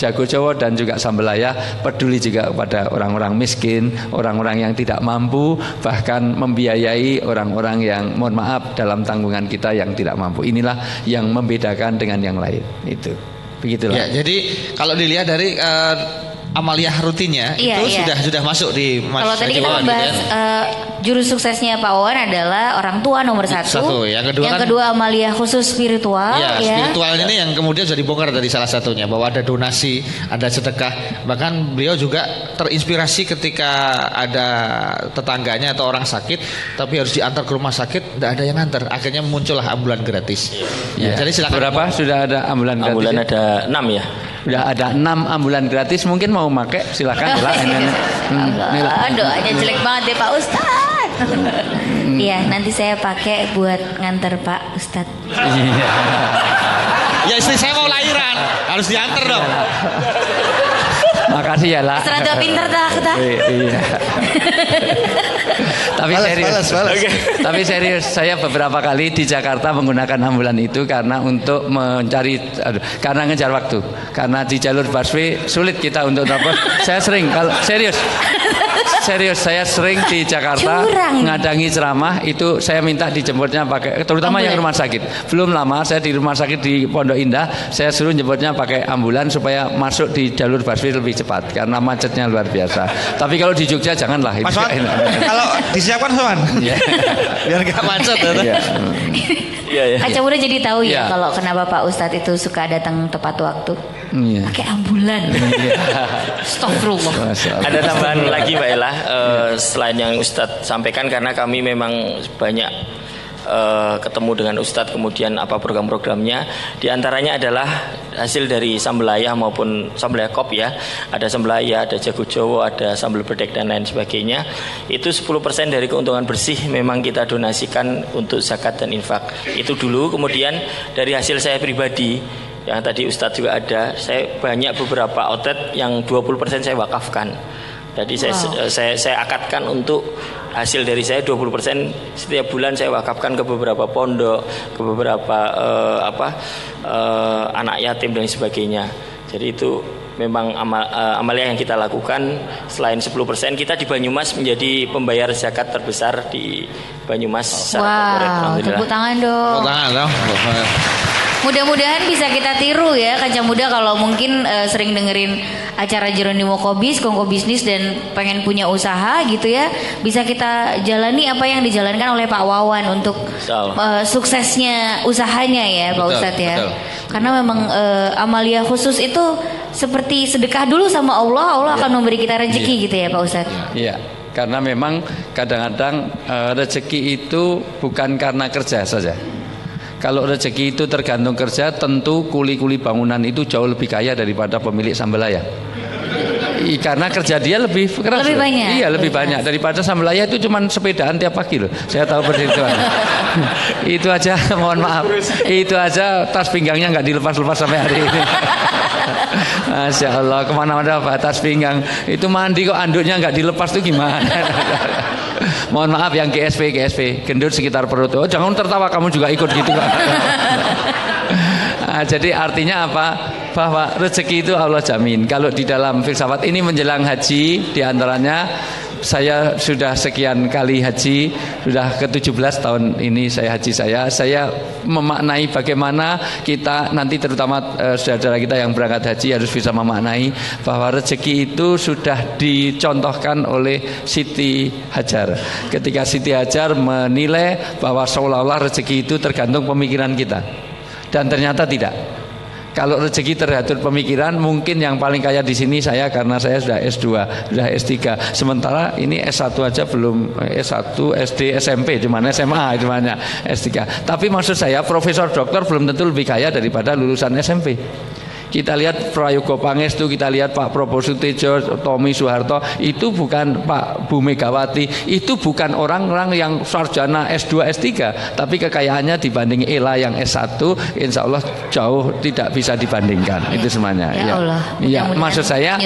Jago Jawa dan juga Sambelaya peduli juga kepada orang-orang miskin, orang-orang yang tidak mampu, bahkan membiayai orang-orang yang mohon maaf dalam tanggungan kita yang tidak mampu. Inilah yang membedakan dengan yang lain. Itu. Begitulah. Ya, jadi kalau dilihat dari uh, Amalia rutinnya iya, itu iya. sudah sudah masuk di Mas Kalau tadi kita membahas gitu uh, jurus suksesnya Pak Wawan adalah orang tua nomor satu. satu. Yang kedua, yang kan, kedua Amalia khusus spiritual. Ya, ya. spiritual ini yang kemudian sudah dibongkar dari salah satunya bahwa ada donasi, ada sedekah. Bahkan beliau juga terinspirasi ketika ada tetangganya atau orang sakit, tapi harus diantar ke rumah sakit, tidak ada yang antar. Akhirnya muncullah ambulan gratis. Ya. Ya. Jadi silakan. Berapa sudah ada ambulan gratis? Ambulan ada enam ya. Udah ada enam ambulan gratis mungkin mau make silakan lah. hmm. doanya jelek banget deh Pak Ustad. Iya nanti saya pakai buat nganter Pak Ustad. Iya. ya istri saya mau lahiran harus diantar dong. Makasih ya lah. Serada pinter dah kita. Iya. Tapi balas, serius. Balas, balas. Okay. Tapi serius, saya beberapa kali di Jakarta menggunakan ambulan itu karena untuk mencari aduh, karena ngejar waktu. Karena di jalur busway sulit kita untuk telepon. saya sering kalau serius. Serius, saya sering di Jakarta Curang. ngadangi ceramah itu saya minta dijemputnya pakai terutama ambulan. yang rumah sakit. Belum lama saya di rumah sakit di Pondok Indah, saya suruh jemputnya pakai ambulan supaya masuk di jalur busway lebih cepat karena macetnya luar biasa. Tapi kalau di Jogja janganlah. Mas Wan, kalau disiapkan Soan, yeah. biar nggak macet. Ya. Iya. Iya, iya. Kaca muda jadi tahu ya, ya kalau kenapa Pak Ustadz itu suka datang tepat waktu. Iya. Pakai ambulan. Iya. Astagfirullah. Ada tambahan lagi Mbak Ella uh, selain yang Ustadz sampaikan karena kami memang banyak uh, ketemu dengan Ustadz kemudian apa program-programnya. Di antaranya adalah hasil dari sambelaya maupun sambelaya kop ya. Ada sambelaya ada jago jowo ada sambal bedek dan lain sebagainya. Itu 10% dari keuntungan bersih memang kita donasikan untuk zakat dan infak. Itu dulu. Kemudian dari hasil saya pribadi yang tadi Ustadz juga ada saya banyak beberapa outlet yang 20% saya wakafkan jadi wow. saya, saya saya akadkan untuk hasil dari saya 20% setiap bulan saya wakafkan ke beberapa pondok, ke beberapa uh, apa uh, anak yatim dan sebagainya. Jadi itu memang amal, uh, amalia yang kita lakukan selain 10% kita di Banyumas menjadi pembayar zakat terbesar di Banyumas wow, tepuk tangan dong. Tepuk tangan dong. Mudah-mudahan bisa kita tiru ya kancah muda kalau mungkin uh, sering dengerin acara Jeronimo Kobis, Kongko Bisnis dan pengen punya usaha gitu ya, bisa kita jalani apa yang dijalankan oleh Pak Wawan untuk uh, suksesnya usahanya ya Pak Ustadz ya. Betul. Karena memang uh, amalia khusus itu seperti sedekah dulu sama Allah, Allah ya. akan memberi kita rezeki ya. gitu ya Pak Ustadz. Iya. Karena memang kadang-kadang uh, rezeki itu bukan karena kerja saja kalau rezeki itu tergantung kerja, tentu kuli-kuli bangunan itu jauh lebih kaya daripada pemilik sambelaya. karena kerja dia lebih keras. Lebih banyak. Iya, lebih, lebih banyak daripada sambelaya itu cuma sepedaan tiap pagi loh. Saya tahu perhitungan. itu aja, mohon maaf. Itu aja tas pinggangnya nggak dilepas-lepas sampai hari ini. Masya Allah, ke mana-mana batas pinggang. Itu mandi kok anduknya nggak dilepas tuh gimana? Mohon maaf yang GSP GSP gendut sekitar perut. Oh jangan tertawa kamu juga ikut gitu nah, jadi artinya apa? Bahwa rezeki itu Allah jamin. Kalau di dalam filsafat ini menjelang haji di antaranya saya sudah sekian kali haji, sudah ke-17 tahun ini saya haji saya. Saya memaknai bagaimana kita nanti terutama uh, saudara-saudara kita yang berangkat haji harus bisa memaknai bahwa rezeki itu sudah dicontohkan oleh Siti Hajar. Ketika Siti Hajar menilai bahwa seolah-olah rezeki itu tergantung pemikiran kita. Dan ternyata tidak. Kalau rezeki terhadap pemikiran mungkin yang paling kaya di sini saya karena saya sudah S2, sudah S3. Sementara ini S1 aja belum S1, SD, SMP, cuman SMA cuman S3. Tapi maksud saya profesor doktor belum tentu lebih kaya daripada lulusan SMP. Kita lihat Prayogo Pangestu, kita lihat Pak Prabowo Sutejo, Tommy Soeharto, itu bukan Pak Bu Megawati, itu bukan orang-orang yang sarjana S2, S3, tapi kekayaannya dibanding Ela yang S1, insya Allah jauh tidak bisa dibandingkan. Ya. Itu semuanya. Ya, ya. Allah. Ya, maksud saya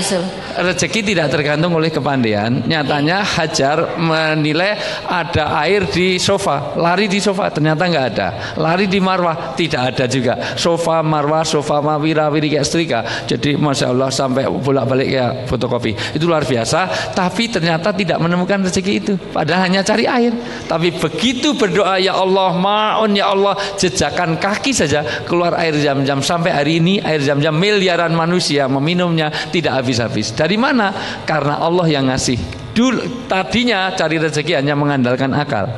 rezeki tidak tergantung oleh kepandaian. Nyatanya Hajar menilai ada air di sofa, lari di sofa, ternyata nggak ada. Lari di marwah, tidak ada juga. Sofa, marwah, sofa, mawira, wiri kayak setrika. Jadi masya Allah sampai bolak-balik ya fotokopi. Itu luar biasa. Tapi ternyata tidak menemukan rezeki itu. Padahal hanya cari air. Tapi begitu berdoa ya Allah, maun ya Allah, jejakan kaki saja keluar air jam-jam sampai hari ini air jam-jam miliaran manusia meminumnya tidak habis-habis. Dari mana? Karena Allah yang ngasih. Dulu tadinya cari rezeki hanya mengandalkan akal.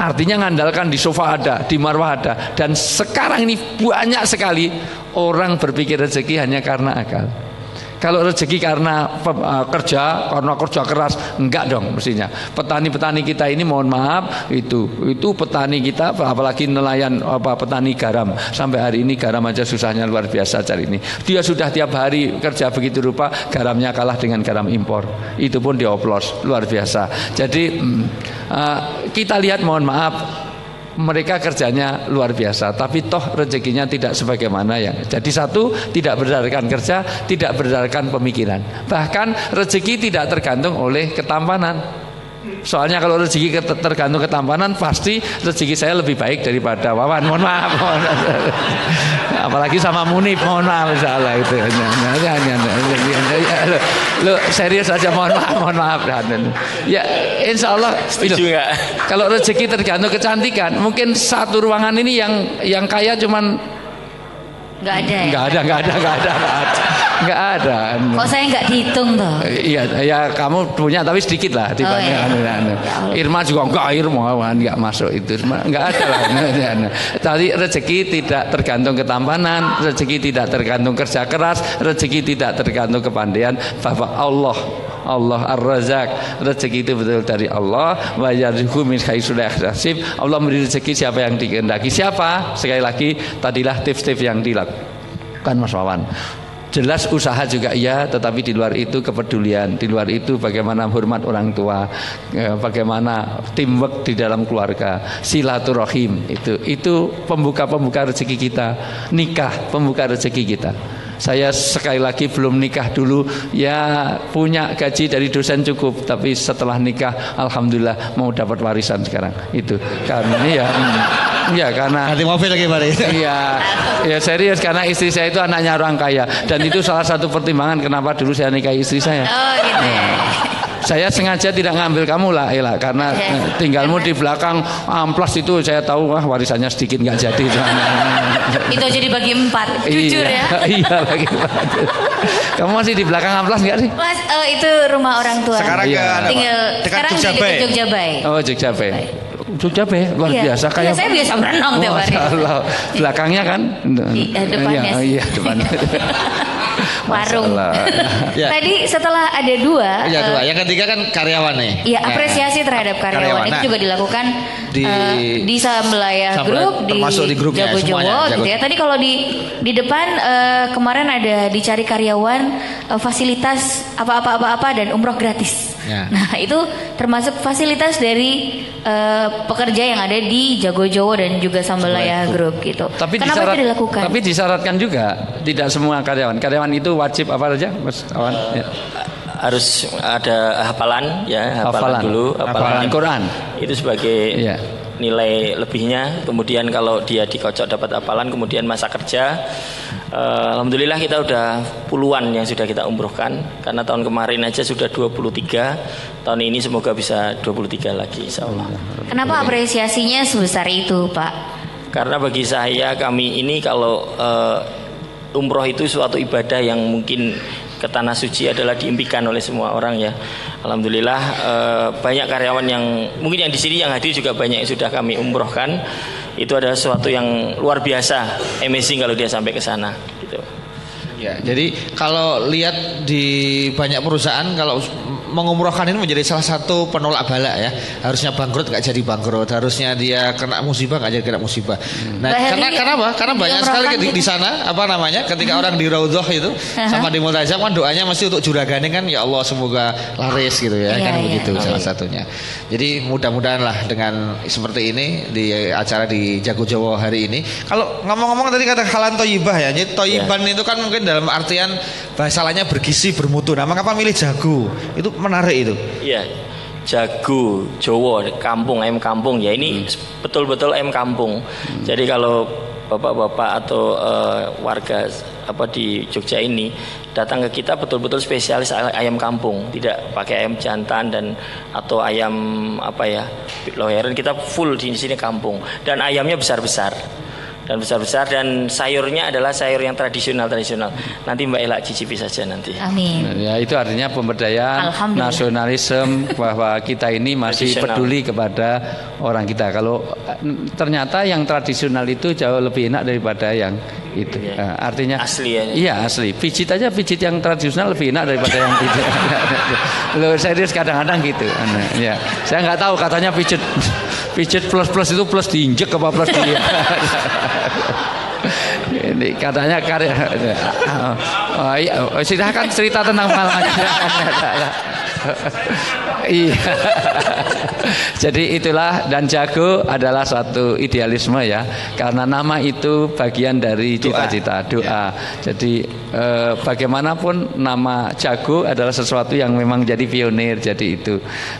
Artinya mengandalkan di sofa ada, di marwah ada. Dan sekarang ini banyak sekali orang berpikir rezeki hanya karena akal. Kalau rezeki karena uh, kerja, karena kerja keras, enggak dong mestinya. Petani-petani kita ini mohon maaf itu itu petani kita apalagi nelayan apa petani garam sampai hari ini garam aja susahnya luar biasa cari ini. Dia sudah tiap hari kerja begitu rupa garamnya kalah dengan garam impor. Itu pun dioplos luar biasa. Jadi uh, kita lihat mohon maaf mereka kerjanya luar biasa tapi toh rezekinya tidak sebagaimana yang jadi satu tidak berdasarkan kerja tidak berdasarkan pemikiran bahkan rezeki tidak tergantung oleh ketampanan Soalnya kalau rezeki tergantung ketampanan pasti rezeki saya lebih baik daripada Wawan. Mohon maaf. Apalagi sama Munif, mohon maaf salah itu. Lu serius aja mohon maaf, mohon maaf. Ya insya Allah setuju nggak? Kalau rezeki tergantung kecantikan, mungkin satu ruangan ini yang yang kaya cuman Enggak ada ya? Enggak ada, enggak ada, enggak ada, enggak ada. Enggak ada. Kok saya enggak dihitung toh? Iya, ya kamu punya tapi sedikit lah dibanding oh, iya. anu, anu. Irma juga enggak Irma enggak masuk itu. Enggak ada lah. Tadi rezeki tidak tergantung ketampanan, rezeki tidak tergantung kerja keras, rezeki tidak tergantung kepandaian. Bapak Allah Allah Ar-Razak rezeki itu betul dari Allah wa yarzuqhu min haitsu Allah memberi rezeki siapa yang dikehendaki siapa sekali lagi tadilah tips-tips yang dilakukan Mas Wawan Jelas usaha juga iya, tetapi di luar itu kepedulian, di luar itu bagaimana hormat orang tua, ya, bagaimana teamwork di dalam keluarga, silaturahim. Itu itu pembuka-pembuka rezeki kita, nikah pembuka rezeki kita. Saya sekali lagi belum nikah dulu. Ya punya gaji dari dosen cukup tapi setelah nikah alhamdulillah mau dapat warisan sekarang. Itu karena ya ya karena nanti mobil lagi mari iya ya serius karena istri saya itu anaknya orang kaya dan itu salah satu pertimbangan kenapa dulu saya nikahi istri saya oh gitu ya. Saya sengaja tidak ngambil kamu lah Ela karena okay. tinggalmu di belakang amplas itu saya tahu wah warisannya sedikit nggak jadi. itu jadi bagi empat, jujur iya, ya. iya bagi empat. Kamu masih di belakang amplas nggak sih? Mas, uh, itu rumah orang tua. Sekarang iya. ke tinggal sekarang Jogja Bay. Jogja Bay. Oh Jogja Bay. Jogja Bay luar iya. biasa kayak. Iya, saya biasa berenang tiap hari. Belakangnya kan? Di, uh, depannya. Iya, iya depannya. warung. ya. Tadi setelah ada dua. Ya dua. Yang ketiga kan karyawan nih. Iya nah, apresiasi terhadap karyawan. karyawan. Itu nah, juga dilakukan di uh, di Sambelayah Group di, di grupnya Jago Jowo gitu ya. Tadi kalau di di depan uh, kemarin ada dicari karyawan uh, fasilitas apa-apa apa-apa dan umroh gratis. Ya. Nah itu termasuk fasilitas dari uh, pekerja yang ada di Jago Jowo dan juga Sambalaya Group gitu. Tapi Kenapa disyarat, itu dilakukan? Tapi disyaratkan juga tidak semua karyawan. Karyawan itu wajib apa saja, Mas Awan? Ya harus ada hafalan ya hafalan, hafalan dulu hafalan, hafalan Quran itu sebagai ya. Nilai lebihnya. Kemudian kalau dia dikocok dapat hafalan kemudian masa kerja. Uh, Alhamdulillah kita udah puluhan yang sudah kita umrohkan. Karena tahun kemarin aja sudah 23 tahun ini semoga bisa 23 lagi insya Allah. Kenapa apresiasinya sebesar itu Pak? Karena bagi saya kami ini kalau uh, umroh itu suatu ibadah yang mungkin ke tanah suci adalah diimpikan oleh semua orang ya. Alhamdulillah uh, banyak karyawan yang mungkin yang di sini yang hadir juga banyak yang sudah kami umrohkan itu adalah sesuatu yang luar biasa amazing kalau dia sampai ke sana gitu. Ya, jadi kalau lihat di banyak perusahaan kalau mengumrohkan ini menjadi salah satu penolak bala ya. Harusnya bangkrut nggak jadi bangkrut, harusnya dia kena musibah nggak jadi kena musibah. Nah, Bahari, karena kenapa? Karena banyak sekali di, di sana apa namanya? Ketika hmm. orang di Raudhah itu uh-huh. sama di Multazam kan doanya masih untuk juragan kan ya Allah semoga laris gitu ya, yeah, kan yeah. begitu yeah. salah satunya. Jadi mudah-mudahan lah dengan seperti ini di acara di Jago Jawa hari ini. Kalau ngomong-ngomong tadi kata halan toyibah ya. Jadi toyiban yeah. itu kan mungkin dalam artian bahasa lainnya bergizi bermutu. Nah, mengapa milih jago? Itu menarik itu. Iya. Jago Jawa kampung ayam kampung ya ini hmm. betul-betul ayam kampung. Hmm. Jadi kalau bapak-bapak atau uh, warga apa di Jogja ini datang ke kita betul-betul spesialis ayam kampung, tidak pakai ayam jantan dan atau ayam apa ya loheran kita full di sini kampung dan ayamnya besar-besar dan besar-besar dan sayurnya adalah sayur yang tradisional tradisional. Nanti Mbak Ela cicipi saja nanti. Amin. Nah, ya itu artinya pemberdayaan nasionalisme bahwa kita ini masih peduli kepada orang kita. Kalau ternyata yang tradisional itu jauh lebih enak daripada yang itu. Ya. Artinya asli ya. Iya asli. Pijit aja pijit yang tradisional lebih enak daripada yang pijit. Lo serius kadang-kadang gitu. Ya. Saya nggak tahu katanya pijit pijit plus plus itu plus diinjek apa plus di ini katanya karya oh, iya, oh, silahkan cerita tentang malam iya. Jadi itulah dan jago adalah suatu idealisme ya. Karena nama itu bagian dari cita-cita doa. Ya. Jadi eh, bagaimanapun nama jago adalah sesuatu yang memang jadi pionir. Jadi itu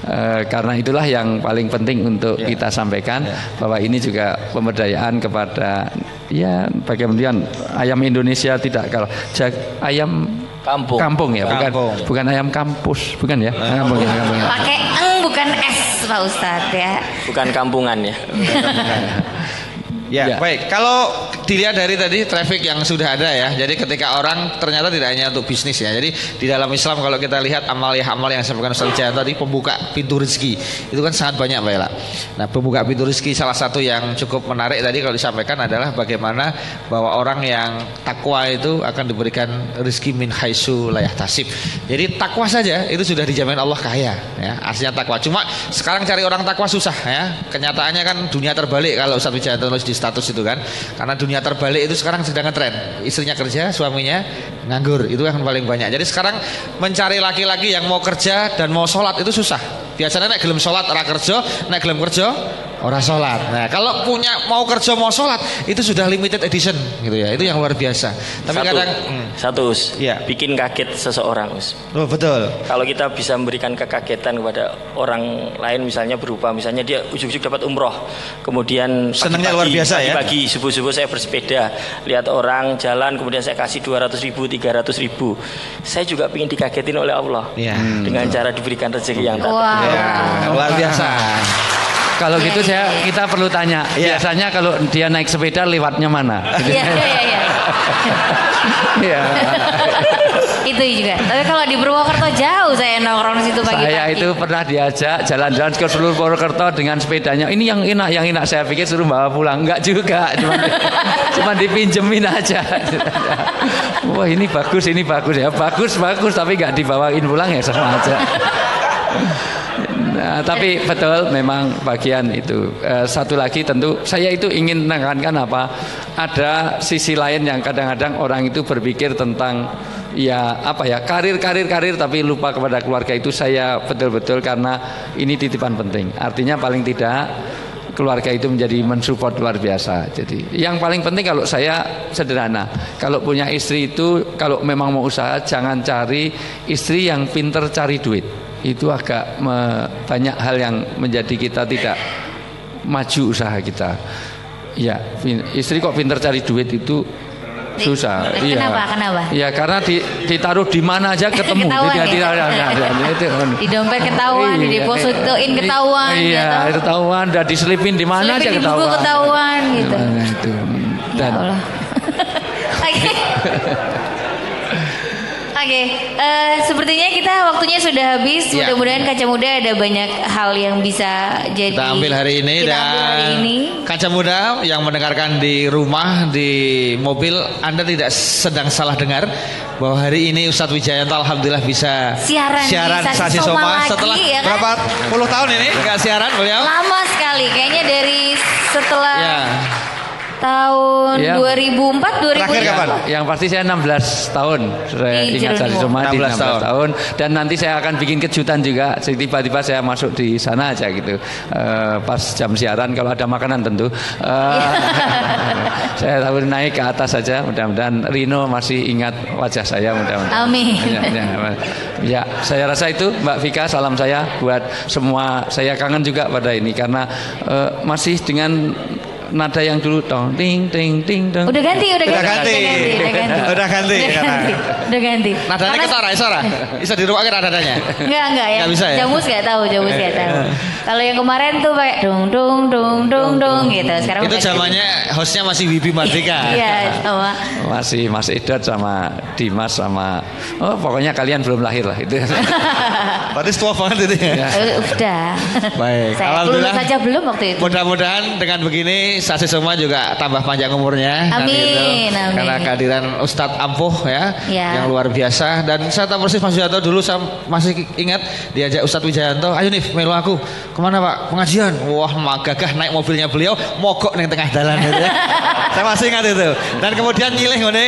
eh, karena itulah yang paling penting untuk ya. kita sampaikan ya. bahwa ini juga pemberdayaan kepada ya bagaimana ayam Indonesia tidak kalau jag, ayam Kampung. Kampung ya, bukan Kampung. bukan ayam kampus, bukan ya? Kampung ya, kampung ya. Pakai eng bukan s Pak Ustadz ya. Bukan kampungan ya. Ya, ya, baik. Kalau dilihat dari tadi traffic yang sudah ada ya. Jadi ketika orang ternyata tidak hanya untuk bisnis ya. Jadi di dalam Islam kalau kita lihat amal ya amal yang disampaikan Ustaz Jahan tadi pembuka pintu rezeki. Itu kan sangat banyak Mbak Ella. Nah, pembuka pintu rezeki salah satu yang cukup menarik tadi kalau disampaikan adalah bagaimana bahwa orang yang takwa itu akan diberikan rezeki min haitsu layah tasib. Jadi takwa saja itu sudah dijamin Allah kaya ya. Aslinya takwa. Cuma sekarang cari orang takwa susah ya. Kenyataannya kan dunia terbalik kalau Ustaz Jahan tulis di status itu kan. Karena dunia terbalik itu sekarang sedang ngetren. Istrinya kerja suaminya nganggur. Itu yang paling banyak. Jadi sekarang mencari laki-laki yang mau kerja dan mau sholat itu susah. Biasanya naik gelem sholat orang kerja naik gelem kerja orang sholat. Nah kalau punya mau kerja mau sholat itu sudah limited edition gitu ya. Itu yang luar biasa. Tapi satu, kadang hmm. satu us, ya. bikin kaget seseorang us. Oh betul. Kalau kita bisa memberikan kekagetan kepada orang lain misalnya berupa misalnya dia ujuk-ujuk dapat umroh, kemudian senangnya luar biasa pagi, ya. Pagi subuh-subuh saya bersepeda lihat orang jalan kemudian saya kasih 200 ribu 300 ribu. Saya juga ingin dikagetin oleh Allah ya. dengan hmm. cara diberikan rezeki yang tak wow. ya, luar biasa. Kalau gitu saya kita perlu tanya. Yeah. Biasanya kalau dia naik sepeda lewatnya mana? Iya iya iya. Iya. itu juga. Tapi kalau di Purwokerto jauh saya nongkrong situ pagi-pagi. Saya itu pernah diajak jalan-jalan ke seluruh Purwokerto dengan sepedanya. Ini yang enak, yang enak saya pikir suruh bawa pulang. Enggak juga, cuma cuma dipinjemin aja. Wah, ini bagus, ini bagus ya. Bagus, bagus tapi enggak dibawain pulang ya sama aja. Nah, tapi betul memang bagian itu. Uh, satu lagi tentu saya itu ingin menekankan apa? Ada sisi lain yang kadang-kadang orang itu berpikir tentang ya apa ya karir karir karir tapi lupa kepada keluarga itu saya betul-betul karena ini titipan penting. Artinya paling tidak keluarga itu menjadi mensupport luar biasa. Jadi yang paling penting kalau saya sederhana, kalau punya istri itu kalau memang mau usaha jangan cari istri yang pinter cari duit itu agak me, banyak hal yang menjadi kita tidak maju usaha kita. Ya, istri kok pinter cari duit itu susah. Kenapa? Iya. Kenapa? Ya karena di, ditaruh di mana aja ketemu. ketahuan, Jadi, ya? ya, ya, itu. Di dompet ketahuan, iya, di depositoin ketahuan. Iya, gitu. ketahuan. Dan diselipin di mana aja ketahuan. Di ketahuan gitu. Itu. Dan, ya Allah. Oke, okay. uh, eh, sepertinya kita waktunya sudah habis. Ya. Mudah-mudahan kaca muda ada banyak hal yang bisa jadi. Kita ambil hari ini kita dan hari ini. kaca muda yang mendengarkan di rumah di mobil, Anda tidak sedang salah dengar bahwa hari ini Ustadz Wijayanto alhamdulillah bisa siaran, siaran di Sasi Soma, lagi, setelah ya kan? berapa puluh tahun ini enggak siaran beliau? Lama sekali, kayaknya dari setelah ya tahun ya. 2004 2005 Terakhir kapan? Yang pasti saya 16 tahun. Saya di ingat Sari Soma 16 di 16 tahun. tahun dan nanti saya akan bikin kejutan juga. Tiba-tiba saya masuk di sana aja gitu. Uh, pas jam siaran kalau ada makanan tentu. Uh, saya tahu naik ke atas saja. Mudah-mudahan Rino masih ingat wajah saya mudah-mudahan. Amin. Ya, ya, ya, saya rasa itu Mbak Vika salam saya buat semua. Saya kangen juga pada ini karena uh, masih dengan nada yang dulu tong ting ting ting dong. Udah ganti, udah, udah ganti. ganti. Udah ganti. Udah ganti. Udah ganti. Udah ganti. Nadanya Karena... ketara, Isara. Bisa dirubahkan nadanya. Enggak, enggak ya. Enggak bisa ya. Jamus enggak tahu, Jamus enggak tahu. Kalau yang kemarin tuh pakai dong dong dong dong dong gitu. Sekarang itu zamannya hostnya masih Wibi Mardika. Iya, sama. Masih Mas Idot sama Dimas sama oh pokoknya kalian belum lahir lah itu. Berarti tua banget itu ya. Udah. Baik. Saya Alhamdulillah. saja belum waktu itu. Mudah-mudahan dengan begini Sasi semua juga tambah panjang umurnya. Amin, gitu. amin. Karena kehadiran Ustadz Ampuh ya, ya, yang luar biasa. Dan saya tahu persis Mas Wijanto dulu saya masih ingat diajak Ustadz Wijayanto, ayo nih melu aku. Ke mana Pak? Pengajian. Wah magagah naik mobilnya beliau, mogok nih tengah jalan gitu ya. saya masih ingat itu. Dan kemudian nyilih ngene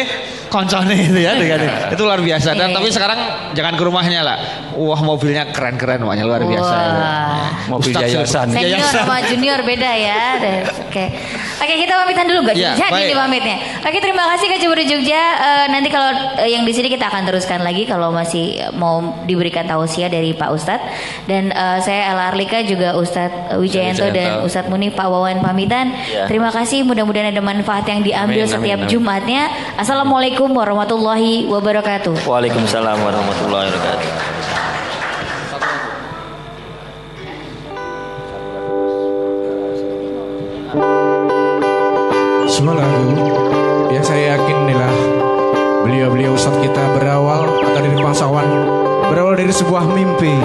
koncone itu ya dengan itu luar biasa. Dan iya, tapi iya. sekarang jangan ke rumahnya lah. Wah mobilnya keren-keren makanya luar biasa ya. mobil Ustaz yayasan. Senior yayasan. sama junior beda ya. Oke. Oke kita pamitan dulu gak ya, jadi nih pamitnya. Oke terima kasih Kak Ciburi Jogja. Uh, nanti kalau uh, yang di sini kita akan teruskan lagi kalau masih mau diberikan tausiah dari Pak Ustadz. Dan uh, saya Ella Arlika juga Ustadz Wijayanto dan Ustadz Muni Pak Wawan pamitan. Ya. terima kasih. Mudah-mudahan ada manfaat yang diambil amin, setiap amin, amin. Jumatnya. Assalamualaikum Assalamualaikum warahmatullahi wabarakatuh. Waalaikumsalam warahmatullahi wabarakatuh. Semoga yang saya yakin inilah beliau-beliau saat kita berawal atau dari bangsawan berawal dari sebuah mimpi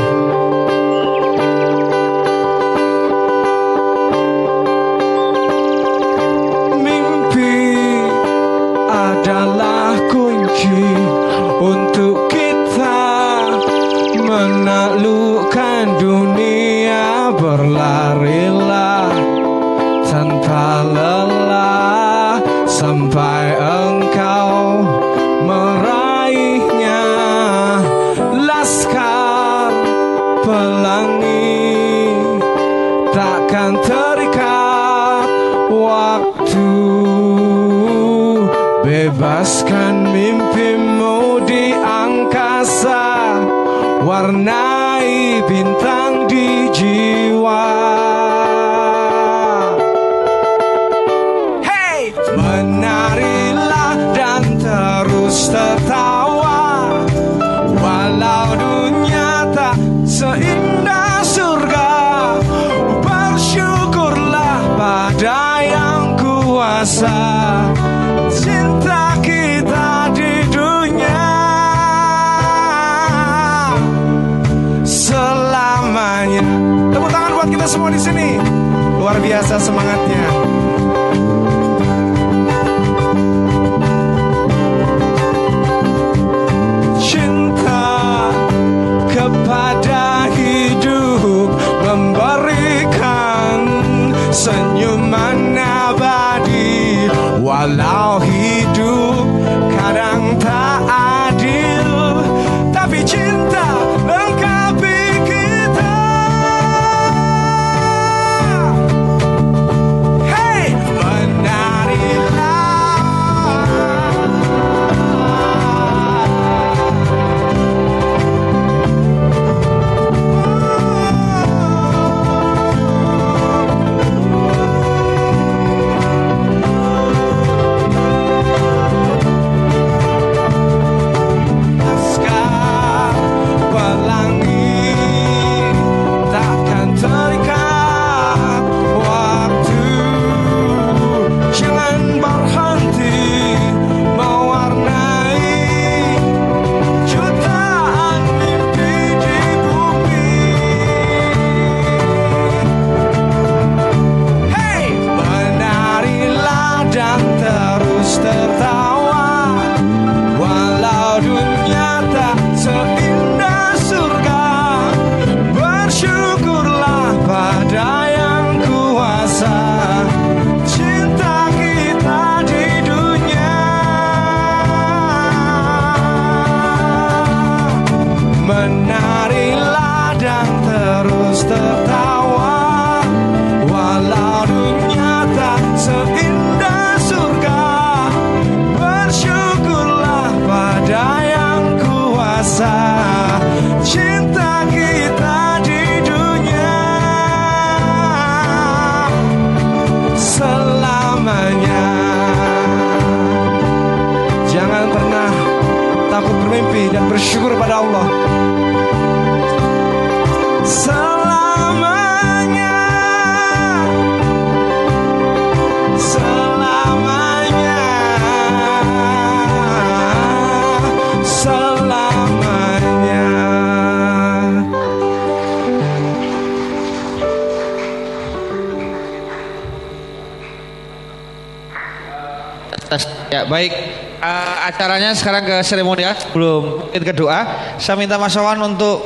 baik. Eh, acaranya sekarang ke seremonial. Belum mungkin ke doa. Saya minta Mas Wawan untuk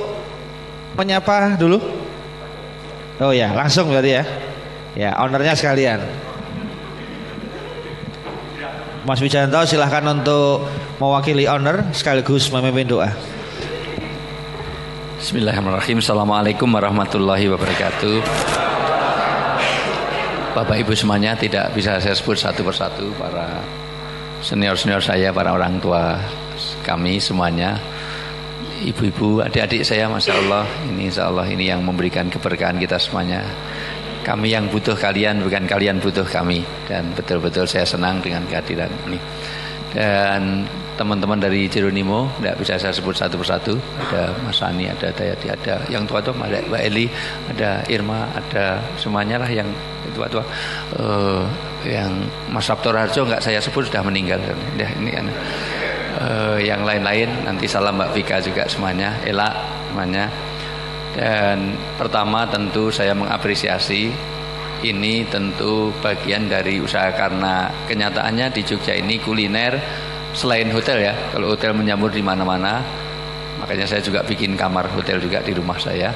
menyapa dulu. Oh ya, langsung berarti ya. Ya, ownernya sekalian. Mas Wijanto silahkan untuk mewakili owner sekaligus memimpin doa. Bismillahirrahmanirrahim. Assalamualaikum warahmatullahi wabarakatuh. Bapak Ibu semuanya tidak bisa saya sebut satu persatu para senior-senior saya, para orang tua kami semuanya. Ibu-ibu, adik-adik saya Masya Allah Ini insya Allah ini yang memberikan keberkahan kita semuanya. Kami yang butuh kalian bukan kalian butuh kami. Dan betul-betul saya senang dengan kehadiran ini. Dan teman-teman dari Jeronimo Tidak bisa saya sebut satu persatu. Ada Mas Ani, ada Dayati, ada yang tua-tua Ada Mbak Eli, ada Irma, ada semuanya lah yang tua-tua. Uh, Yang Mas Sabtor Harjo nggak saya sebut sudah meninggal ya, ini kan uh, yang lain-lain nanti salam Mbak Vika juga semuanya. Ela semuanya. Dan pertama tentu saya mengapresiasi ini tentu bagian dari usaha karena kenyataannya di Jogja ini kuliner selain hotel ya. Kalau hotel menyambut di mana-mana makanya saya juga bikin kamar hotel juga di rumah saya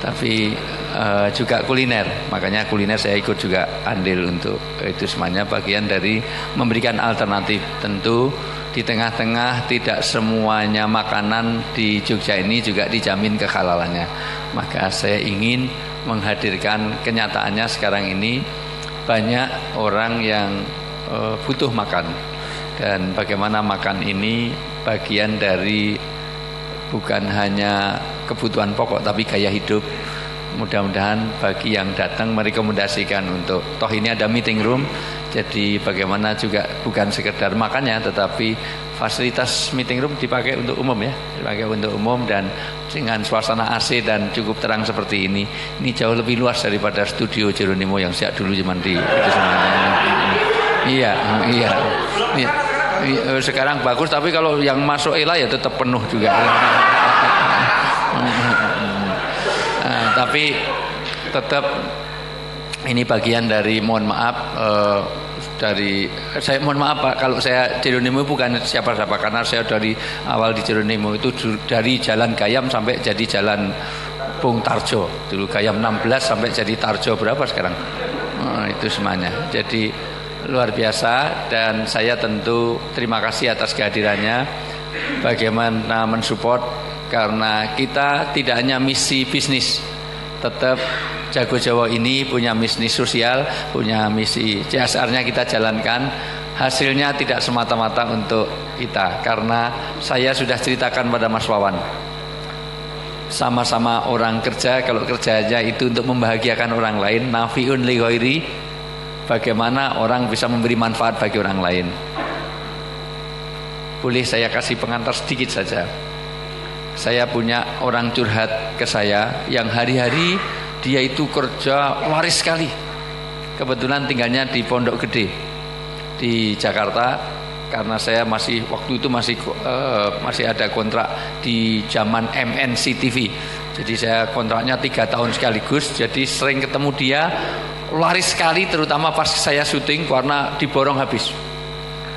tapi uh, juga kuliner. Makanya kuliner saya ikut juga andil untuk itu semuanya. Bagian dari memberikan alternatif. Tentu di tengah-tengah tidak semuanya makanan di Jogja ini juga dijamin kehalalannya. Maka saya ingin menghadirkan kenyataannya sekarang ini banyak orang yang uh, butuh makan. Dan bagaimana makan ini bagian dari bukan hanya kebutuhan pokok tapi gaya hidup. Mudah-mudahan bagi yang datang merekomendasikan untuk toh ini ada meeting room jadi bagaimana juga bukan sekedar makannya tetapi fasilitas meeting room dipakai untuk umum ya dipakai untuk umum dan dengan suasana AC dan cukup terang seperti ini ini jauh lebih luas daripada studio Jeronimo yang sejak dulu cuma di itu iya iya. Iya sekarang bagus tapi kalau yang masuk Ela ya tetap penuh juga tapi tetap ini bagian dari mohon maaf uh, dari saya mohon maaf Pak kalau saya Jeronimo bukan siapa-siapa karena saya dari awal di Jeronimo itu dari jalan Gayam sampai jadi jalan Bung Tarjo. Dulu Gayam 16 sampai jadi Tarjo berapa sekarang? Uh, itu semuanya. Jadi luar biasa dan saya tentu terima kasih atas kehadirannya. Bagaimana mensupport karena kita tidak hanya misi bisnis tetap Jago Jawa ini punya misi sosial, punya misi CSR-nya kita jalankan. Hasilnya tidak semata-mata untuk kita karena saya sudah ceritakan pada Mas Wawan. Sama-sama orang kerja, kalau kerjanya itu untuk membahagiakan orang lain, nafiun li ghairi, bagaimana orang bisa memberi manfaat bagi orang lain. Boleh saya kasih pengantar sedikit saja. Saya punya orang curhat ke saya yang hari-hari dia itu kerja waris sekali. Kebetulan tinggalnya di Pondok Gede di Jakarta. Karena saya masih waktu itu masih uh, masih ada kontrak di zaman MNC TV jadi saya kontraknya tiga tahun sekaligus jadi sering ketemu dia laris sekali terutama pas saya syuting karena diborong habis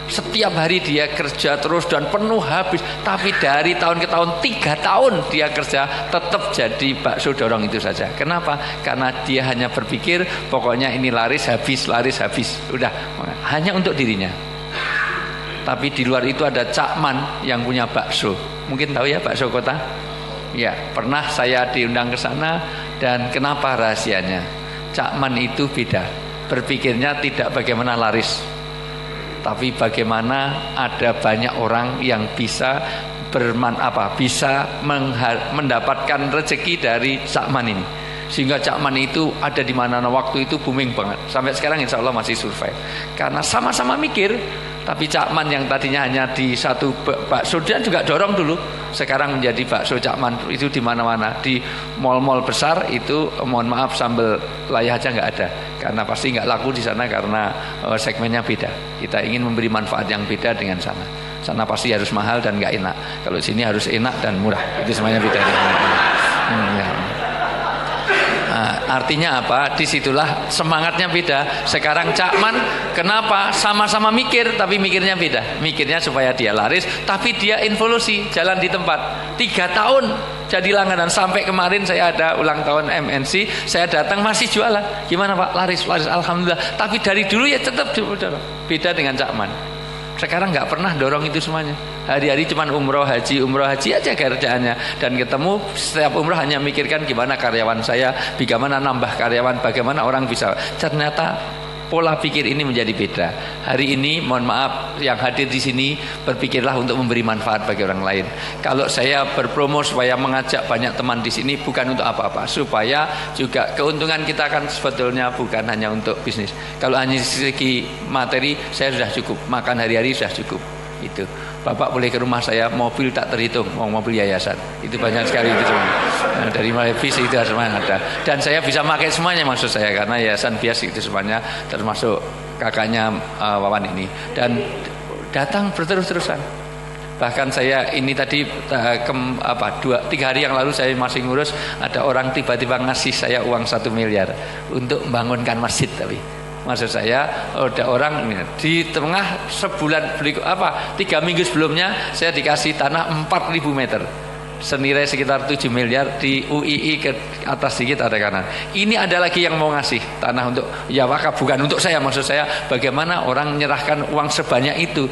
setiap hari dia kerja terus dan penuh habis. Tapi dari tahun ke tahun tiga tahun dia kerja tetap jadi bakso dorong itu saja. Kenapa? Karena dia hanya berpikir pokoknya ini laris habis laris habis. Udah hanya untuk dirinya. Tapi di luar itu ada cakman yang punya bakso. Mungkin tahu ya bakso kota? Ya, pernah saya diundang ke sana dan kenapa rahasianya? Cakman itu beda. Berpikirnya tidak bagaimana laris, tapi bagaimana ada banyak orang yang bisa berman apa bisa mendapatkan rezeki dari Cakman ini sehingga Cakman itu ada di mana. Waktu itu booming banget. Sampai sekarang insya Allah masih survive. Karena sama-sama mikir tapi Cakman yang tadinya hanya di satu bakso dia juga dorong dulu. Sekarang menjadi bakso Cakman itu di mana-mana. Di mall-mall besar itu mohon maaf sambal layah aja nggak ada. Karena pasti nggak laku di sana karena uh, segmennya beda. Kita ingin memberi manfaat yang beda dengan sana. Sana pasti harus mahal dan nggak enak. Kalau sini harus enak dan murah. Itu semuanya beda. Hmm, ya. Artinya apa? Di situlah semangatnya beda. Sekarang Cakman, kenapa? Sama-sama mikir, tapi mikirnya beda. Mikirnya supaya dia laris, tapi dia involusi, jalan di tempat. Tiga tahun jadi langganan sampai kemarin saya ada ulang tahun MNC, saya datang masih jualan. Gimana Pak? Laris, laris, alhamdulillah. Tapi dari dulu ya tetap beda dengan Cakman. Sekarang nggak pernah dorong itu semuanya. Hari-hari cuma umroh haji, umroh haji aja kerjaannya. Dan ketemu setiap umroh hanya mikirkan gimana karyawan saya, bagaimana nambah karyawan, bagaimana orang bisa. Ternyata pola pikir ini menjadi beda. Hari ini mohon maaf yang hadir di sini berpikirlah untuk memberi manfaat bagi orang lain. Kalau saya berpromo supaya mengajak banyak teman di sini bukan untuk apa-apa, supaya juga keuntungan kita kan sebetulnya bukan hanya untuk bisnis. Kalau hanya segi materi saya sudah cukup, makan hari-hari sudah cukup. Itu. Bapak boleh ke rumah saya mobil tak terhitung mau mobil yayasan. Itu banyak sekali itu nah, dari visi itu semuanya ada. Dan saya bisa pakai semuanya maksud saya karena yayasan bias itu semuanya termasuk kakaknya uh, Wawan ini. Dan datang berterus-terusan. Bahkan saya ini tadi uh, ke, apa dua tiga hari yang lalu saya masih ngurus ada orang tiba-tiba ngasih saya uang satu miliar untuk membangunkan masjid tapi Maksud saya ada orang di tengah sebulan beli apa tiga minggu sebelumnya saya dikasih tanah 4000 meter senilai sekitar 7 miliar di UII ke atas sedikit ada kanan. Ini ada lagi yang mau ngasih tanah untuk ya wakaf bukan untuk saya maksud saya bagaimana orang menyerahkan uang sebanyak itu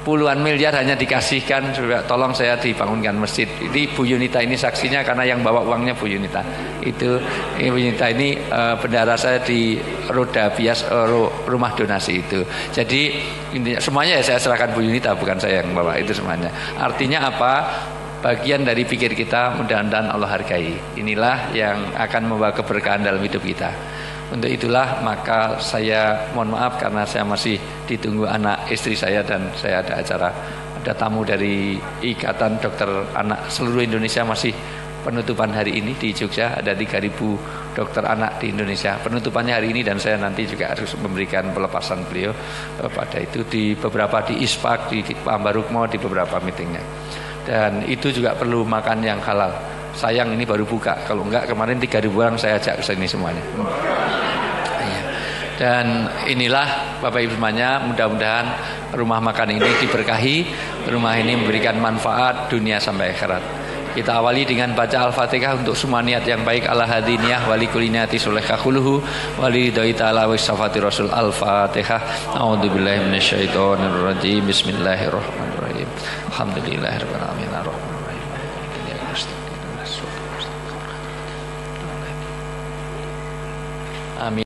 puluhan miliar hanya dikasihkan tolong saya dibangunkan masjid. Ini Bu Yunita ini saksinya karena yang bawa uangnya Bu Yunita. Itu Bu Yunita ini uh, bendara saya di roda bias uh, rumah donasi itu. Jadi intinya semuanya ya saya serahkan Bu Yunita bukan saya yang bawa itu semuanya. Artinya apa? Bagian dari pikir kita mudah-mudahan Allah hargai. Inilah yang akan membawa keberkahan dalam hidup kita untuk itulah maka saya mohon maaf karena saya masih ditunggu anak istri saya dan saya ada acara ada tamu dari Ikatan Dokter Anak seluruh Indonesia masih penutupan hari ini di Jogja ada 3000 dokter anak di Indonesia. Penutupannya hari ini dan saya nanti juga harus memberikan pelepasan beliau eh, pada itu di beberapa di ISPAK, di Ambarukmo, di beberapa meetingnya. Dan itu juga perlu makan yang halal sayang ini baru buka kalau enggak kemarin 3000 orang saya ajak ke sini semuanya. Dan inilah Bapak Ibu semuanya mudah-mudahan rumah makan ini diberkahi rumah ini memberikan manfaat dunia sampai akhirat. Kita awali dengan baca Al-Fatihah untuk semua niat yang baik. Ala hadiniyah wali kulinati suleh kakuluhu wali doi ta'ala wa safati rasul. Al-Fatihah. A'udzubillahi minasyaitonirrajim. Bismillahirrahmanirrahim. Alhamdulillahirrahmanirrahim Amin.